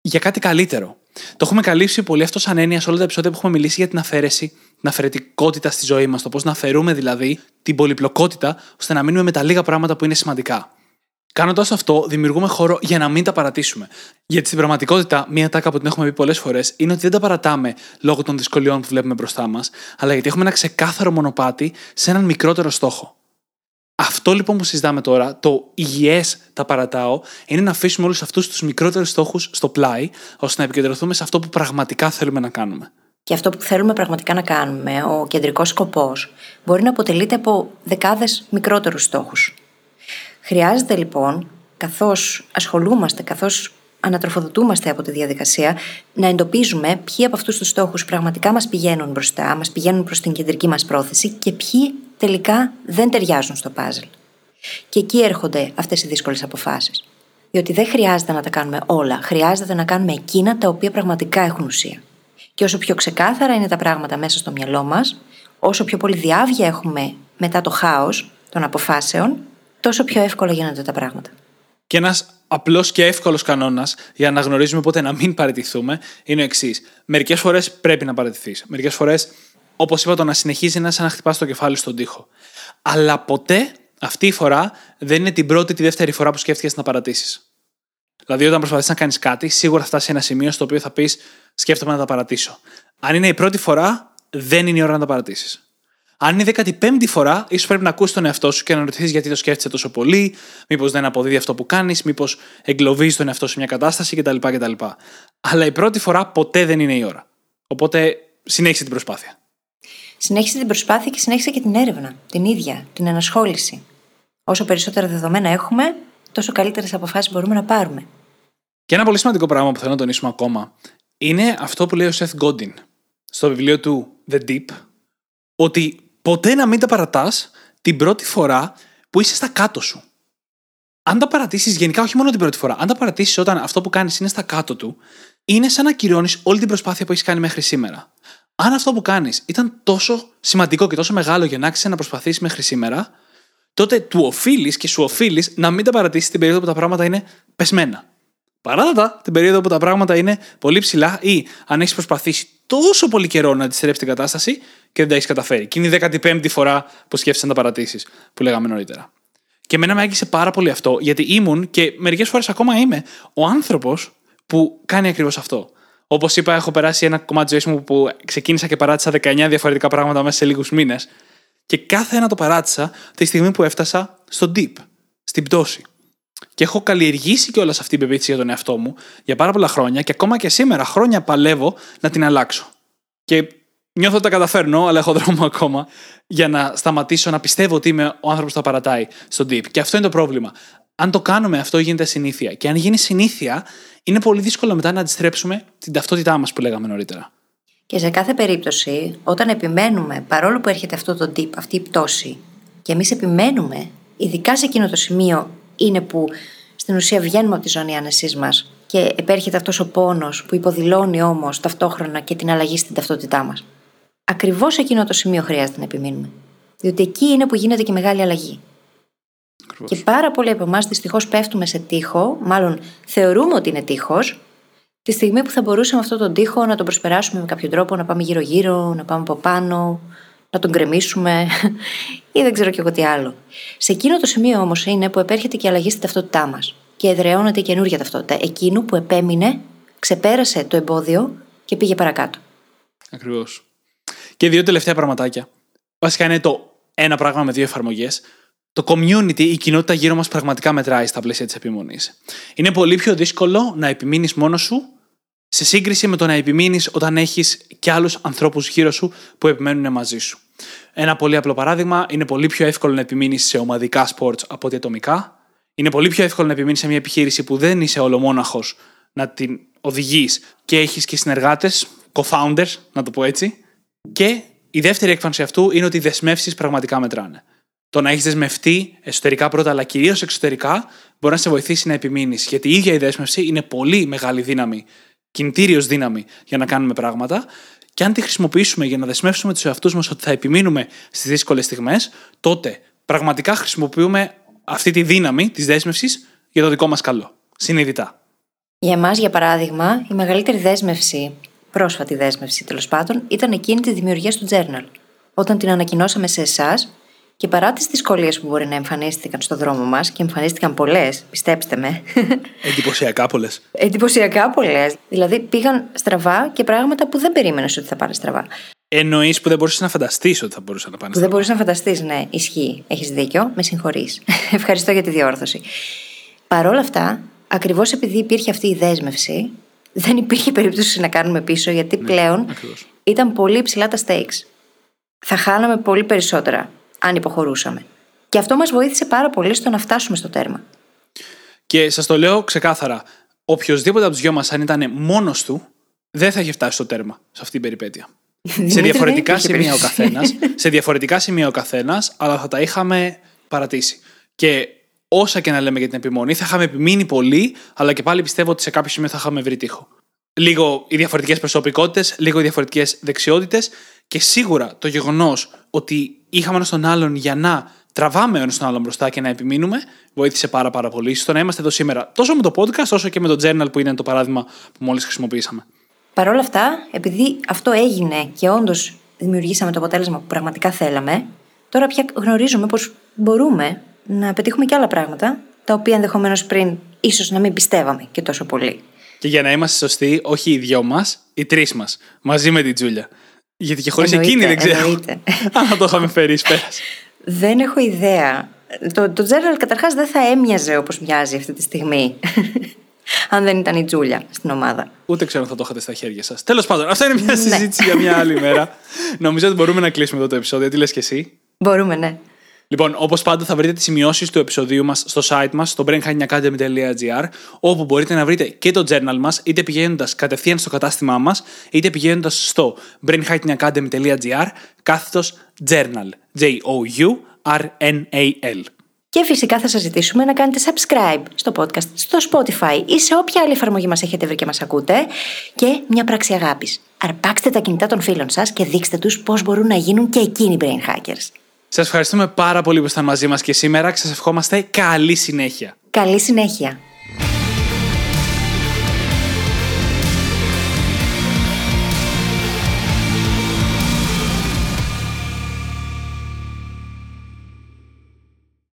S2: για κάτι καλύτερο. Το έχουμε καλύψει πολύ αυτό σαν έννοια σε όλα τα επεισόδια που έχουμε μιλήσει για την αφαίρεση, την αφαιρετικότητα στη ζωή μας. Το πώς να αφαιρούμε δηλαδή την πολυπλοκότητα ώστε να μείνουμε με τα λίγα πράγματα που είναι σημαντικά. Κάνοντας αυτό, δημιουργούμε χώρο για να μην τα παρατήσουμε. Γιατί στην πραγματικότητα, μία τάκα που την έχουμε πει πολλές φορές είναι ότι δεν τα παρατάμε λόγω των δυσκολιών που βλέπουμε μπροστά μας, αλλά γιατί έχουμε ένα ξεκάθαρο μονοπάτι σε έναν μικρότερο στόχο. Αυτό λοιπόν που συζητάμε τώρα, το υγιέ τα παρατάω, είναι να αφήσουμε όλους αυτούς τους μικρότερους στόχους στο πλάι, ώστε να επικεντρωθούμε σε αυτό που πραγματικά θέλουμε να κάνουμε.
S3: Και αυτό που θέλουμε πραγματικά να κάνουμε, ο κεντρικός σκοπός, μπορεί να αποτελείται από δεκάδες μικρότερους στόχους. Χρειάζεται λοιπόν, καθώς ασχολούμαστε, καθώς ανατροφοδοτούμαστε από τη διαδικασία, να εντοπίζουμε ποιοι από αυτούς τους στόχους πραγματικά μας πηγαίνουν μπροστά, μας πηγαίνουν προς την κεντρική μας πρόθεση και ποιοι τελικά δεν ταιριάζουν στο πάζλ. Και εκεί έρχονται αυτές οι δύσκολες αποφάσεις. Διότι δεν χρειάζεται να τα κάνουμε όλα. Χρειάζεται να κάνουμε εκείνα τα οποία πραγματικά έχουν ουσία. Και όσο πιο ξεκάθαρα είναι τα πράγματα μέσα στο μυαλό μας, όσο πιο πολύ διάβια έχουμε μετά το χάος των αποφάσεων, τόσο πιο εύκολα γίνονται τα πράγματα.
S2: Και ένας απλός και εύκολος κανόνας για να γνωρίζουμε πότε να μην παραιτηθούμε είναι ο εξής. Μερικές φορές πρέπει να παραιτηθείς. Μερικές φορές, όπως είπα, το να συνεχίζει να σαν να χτυπάς το κεφάλι στον τοίχο. Αλλά ποτέ αυτή η φορά δεν είναι την πρώτη ή τη δεύτερη φορά που σκέφτηκες να παρατήσεις. Δηλαδή, όταν προσπαθείς να κάνεις κάτι, σίγουρα θα φτάσει σε ένα σημείο στο οποίο θα πεις Σκέφτομαι να τα παρατήσω. Αν είναι η πρώτη φορά, δεν είναι η ώρα να τα παρατήσεις. Αν είναι η 15η φορά, ίσως πρέπει να ακούσεις τον εαυτό σου και να ρωτήσεις γιατί το σκέφτεσαι τόσο πολύ, μήπως δεν αποδίδει αυτό που κάνεις, μήπως εγκλωβίζεις τον εαυτό σου σε μια κατάσταση; κτλ, κτλ. Αλλά η πρώτη φορά ποτέ δεν είναι η ώρα. Οπότε συνέχισε την προσπάθεια.
S3: Συνέχισε την προσπάθεια και συνέχισε και την έρευνα, την ίδια, την ενασχόληση. Όσο περισσότερα δεδομένα έχουμε, τόσο καλύτερες αποφάσεις μπορούμε να πάρουμε.
S2: Και ένα πολύ σημαντικό πράγμα που θέλω να τονίσουμε ακόμα είναι αυτό που λέει ο Seth Godin στο βιβλίο του The Deep, ότι ποτέ να μην τα παρατάς την πρώτη φορά που είσαι στα κάτω σου. Αν τα παρατήσεις γενικά, όχι μόνο την πρώτη φορά, αν τα παρατήσεις όταν αυτό που κάνεις είναι στα κάτω του, είναι σαν να ακυρώνεις όλη την προσπάθεια που έχεις κάνει μέχρι σήμερα. Αν αυτό που κάνεις ήταν τόσο σημαντικό και τόσο μεγάλο για να άξιζε να προσπαθήσεις μέχρι σήμερα, τότε του οφείλεις και σου οφείλεις να μην τα παρατήσεις την περίοδο που τα πράγματα είναι πεσμένα. Παράδοτα την περίοδο που τα πράγματα είναι πολύ ψηλά ή αν έχεις προσπαθήσει τόσο πολύ καιρό να αντιστρέψεις την κατάσταση και δεν τα έχεις καταφέρει. Και είναι η 15η φορά που σκέφτεσαι να τα παρατήσεις, που λέγαμε νωρίτερα. Και εμένα με άγγισε πάρα πολύ αυτό, γιατί ήμουν και μερικές φορές ακόμα είμαι ο άνθρωπος που κάνει ακριβώς αυτό. Όπως είπα, έχω περάσει ένα κομμάτι της ζωής μου που ξεκίνησα και παράτησα 19 διαφορετικά πράγματα μέσα σε λίγους μήνες. Και κάθε ένα το παράτησα τη στιγμή που έφτασα στο deep, στην πτώση. Και έχω καλλιεργήσει και όλα αυτή την πεποίθηση για τον εαυτό μου για πάρα πολλά χρόνια και ακόμα και σήμερα χρόνια παλεύω να την αλλάξω. Και νιώθω ότι τα καταφέρνω, αλλά έχω δρόμο ακόμα για να σταματήσω να πιστεύω ότι είμαι ο άνθρωπος που θα παρατάει στον deep. Και αυτό είναι το πρόβλημα. Αν το κάνουμε, αυτό γίνεται συνήθεια. Και αν γίνει συνήθεια, είναι πολύ δύσκολο μετά να αντιστρέψουμε την ταυτότητά μας που λέγαμε νωρίτερα.
S3: Και σε κάθε περίπτωση, όταν επιμένουμε, παρόλο που έρχεται αυτό το deep, αυτή η πτώση, και εμείς επιμένουμε, ειδικά σε εκείνο το σημείο είναι που στην ουσία βγαίνουμε από τη ζώνη άνεσής μας και επέρχεται αυτός ο πόνος που υποδηλώνει όμως ταυτόχρονα και την αλλαγή στην ταυτότητά μας. Ακριβώς σε εκείνο το σημείο χρειάζεται να επιμείνουμε. Διότι εκεί είναι που γίνεται και μεγάλη αλλαγή.
S2: Ακριβώς.
S3: Και πάρα πολλοί από εμάς δυστυχώς πέφτουμε σε τείχο, μάλλον θεωρούμε ότι είναι τείχος, τη στιγμή που θα μπορούσαμε αυτόν τον τείχο να τον προσπεράσουμε με κάποιο τρόπο, να πάμε γύρω-γύρω, να πάμε από πάνω, να τον γκρεμίσουμε <laughs> ή δεν ξέρω κι εγώ τι άλλο. Σε εκείνο το σημείο όμως είναι που επέρχεται και η αλλαγή στην ταυτότητά μας και εδραιώνεται η καινούργια ταυτότητα. Εκείνου που επέμεινε, ξεπέρασε το εμπόδιο και πήγε παρακάτω.
S2: Ακριβώς. Και δύο τελευταία πραγματάκια. Βασικά είναι το ένα πράγμα με δύο εφαρμογές. Το community, η κοινότητα γύρω μας πραγματικά μετράει στα πλαίσια της επιμονής. Είναι πολύ πιο δύσκολο να επιμείνεις μόνος σου σε σύγκριση με το να επιμείνεις όταν έχεις και άλλους ανθρώπους γύρω σου που επιμένουν μαζί σου. Ένα πολύ απλό παράδειγμα, είναι πολύ πιο εύκολο να επιμείνεις σε ομαδικά sports από ότι ατομικά. Είναι πολύ πιο εύκολο να επιμείνεις σε μια επιχείρηση που δεν είσαι ολομόναχος να την οδηγείς και έχεις και συνεργάτες, co-founders, να το πω έτσι. Και η δεύτερη έκφανση αυτού είναι ότι οι δεσμεύσεις πραγματικά μετράνε. Το να έχεις δεσμευτεί εσωτερικά πρώτα, αλλά κυρίως εξωτερικά, μπορεί να σε βοηθήσει να επιμείνεις. Γιατί η ίδια η δέσμευση είναι πολύ μεγάλη δύναμη, κινητήριος δύναμη για να κάνουμε πράγματα. Και αν τη χρησιμοποιήσουμε για να δεσμεύσουμε τους εαυτούς μας ότι θα επιμείνουμε στις δύσκολες στιγμές, τότε πραγματικά χρησιμοποιούμε αυτή τη δύναμη της δέσμευσης για το δικό μας καλό. Συνειδητά.
S3: Για εμάς, για παράδειγμα, η μεγαλύτερη δέσμευση, πρόσφατη δέσμευση τέλος πάντων, ήταν εκείνη τη δημιουργία του journal. Όταν την ανακοινώσαμε σε εσάς και παρά τις δυσκολίες που μπορεί να εμφανίστηκαν στο δρόμο μας, και εμφανίστηκαν πολλές, πιστέψτε με.
S2: Εντυπωσιακά πολλές. <laughs>
S3: Εντυπωσιακά πολλές. Δηλαδή πήγαν στραβά και πράγματα που δεν περίμενες ότι θα πάνε στραβά.
S2: Εννοείς που δεν μπορούσες να φανταστείς ότι θα μπορούσαν να πάνε
S3: Που δεν μπορούσες να φανταστείς, ναι, ισχύει. Έχεις δίκιο, με συγχωρείς. <laughs> Ευχαριστώ για τη διόρθωση. Παρ' όλα αυτά, ακριβώς επειδή υπήρχε αυτή η δέσμευση, δεν υπήρχε περίπτωση να κάνουμε πίσω, γιατί πλέον
S2: ακριβώς.
S3: ήταν πολύ ψηλά τα stakes. Θα χάναμε πολύ περισσότερα αν υποχωρούσαμε. Και αυτό μας βοήθησε πάρα πολύ στο να φτάσουμε στο τέρμα.
S2: Και σας το λέω ξεκάθαρα. Οποιοδήποτε από τους δυο μας, αν ήταν μόνος του, δεν θα είχε φτάσει στο τέρμα σε αυτή την περιπέτεια. σε διαφορετικά
S3: δεν υπήρχε
S2: σημεία ο
S3: περίπτωση.
S2: καθένας, σε διαφορετικά σημεία ο καθένας, αλλά θα τα είχαμε παρατήσει. Και όσα και να λέμε για την επιμονή, θα είχαμε επιμείνει πολύ, αλλά και πάλι πιστεύω ότι σε κάποιο σημείο θα είχαμε βρει τείχο. Λίγο οι διαφορετικές προσωπικότητες, λίγο οι διαφορετικές δεξιότητες και σίγουρα το γεγονός ότι είχαμε ένα τον άλλον για να τραβάμε ένας τον άλλον μπροστά και να επιμείνουμε, βοήθησε πάρα, πάρα πολύ στο να είμαστε εδώ σήμερα. Τόσο με το podcast, όσο και με το journal που είναι το παράδειγμα που μόλις χρησιμοποιήσαμε.
S3: Παρ' όλα αυτά, επειδή αυτό έγινε και όντως δημιουργήσαμε το αποτέλεσμα που πραγματικά θέλαμε, τώρα πια γνωρίζουμε πως μπορούμε να πετύχουμε και άλλα πράγματα, τα οποία ενδεχομένως πριν ίσως να μην πιστεύαμε και τόσο πολύ.
S2: Και για να είμαστε σωστοί, όχι οι δυο μας, οι τρεις μας, μαζί με την Τζούλια. Γιατί και χωρίς
S3: Εννοείται,
S2: εκείνη δεν ξέρω
S3: εννοείται. <laughs>
S2: αν θα το είχαμε φέρει ει πέρα.
S3: Δεν έχω ιδέα. Το, το journal καταρχάς δεν θα έμοιαζε όπως μοιάζει αυτή τη στιγμή. <laughs> αν δεν ήταν η Τζούλια στην ομάδα.
S2: Ούτε ξέρω αν θα το είχατε στα χέρια σας. Τέλος πάντων, αυτό είναι μια
S3: Ναι.
S2: συζήτηση για μια άλλη μέρα. <laughs> Νομίζω ότι μπορούμε να κλείσουμε εδώ το επεισόδιο. Τι λες και εσύ;
S3: Μπορούμε, ναι.
S2: Λοιπόν, όπως πάντα, θα βρείτε τις σημειώσεις του επεισοδίου μας στο site μας, στο brainhackingacademy.gr, όπου μπορείτε να βρείτε και το journal μας, είτε πηγαίνοντας κατευθείαν στο κατάστημά μας, είτε πηγαίνοντας στο brainhackingacademy.gr, κάθετος journal. J-O-U-R-N-A-L.
S3: Και φυσικά θα σας ζητήσουμε να κάνετε subscribe στο podcast, στο Spotify ή σε όποια άλλη εφαρμογή μας έχετε βρει και μας ακούτε και μια πράξη αγάπης. Αρπάξτε τα κινητά των φίλων σας και δείξτε τους πώς μπορούν να γίνουν και εκείνοι brain hackers.
S2: Σας ευχαριστούμε πάρα πολύ που ήσασταν μαζί μας και σήμερα και σας ευχόμαστε καλή συνέχεια.
S3: Καλή συνέχεια!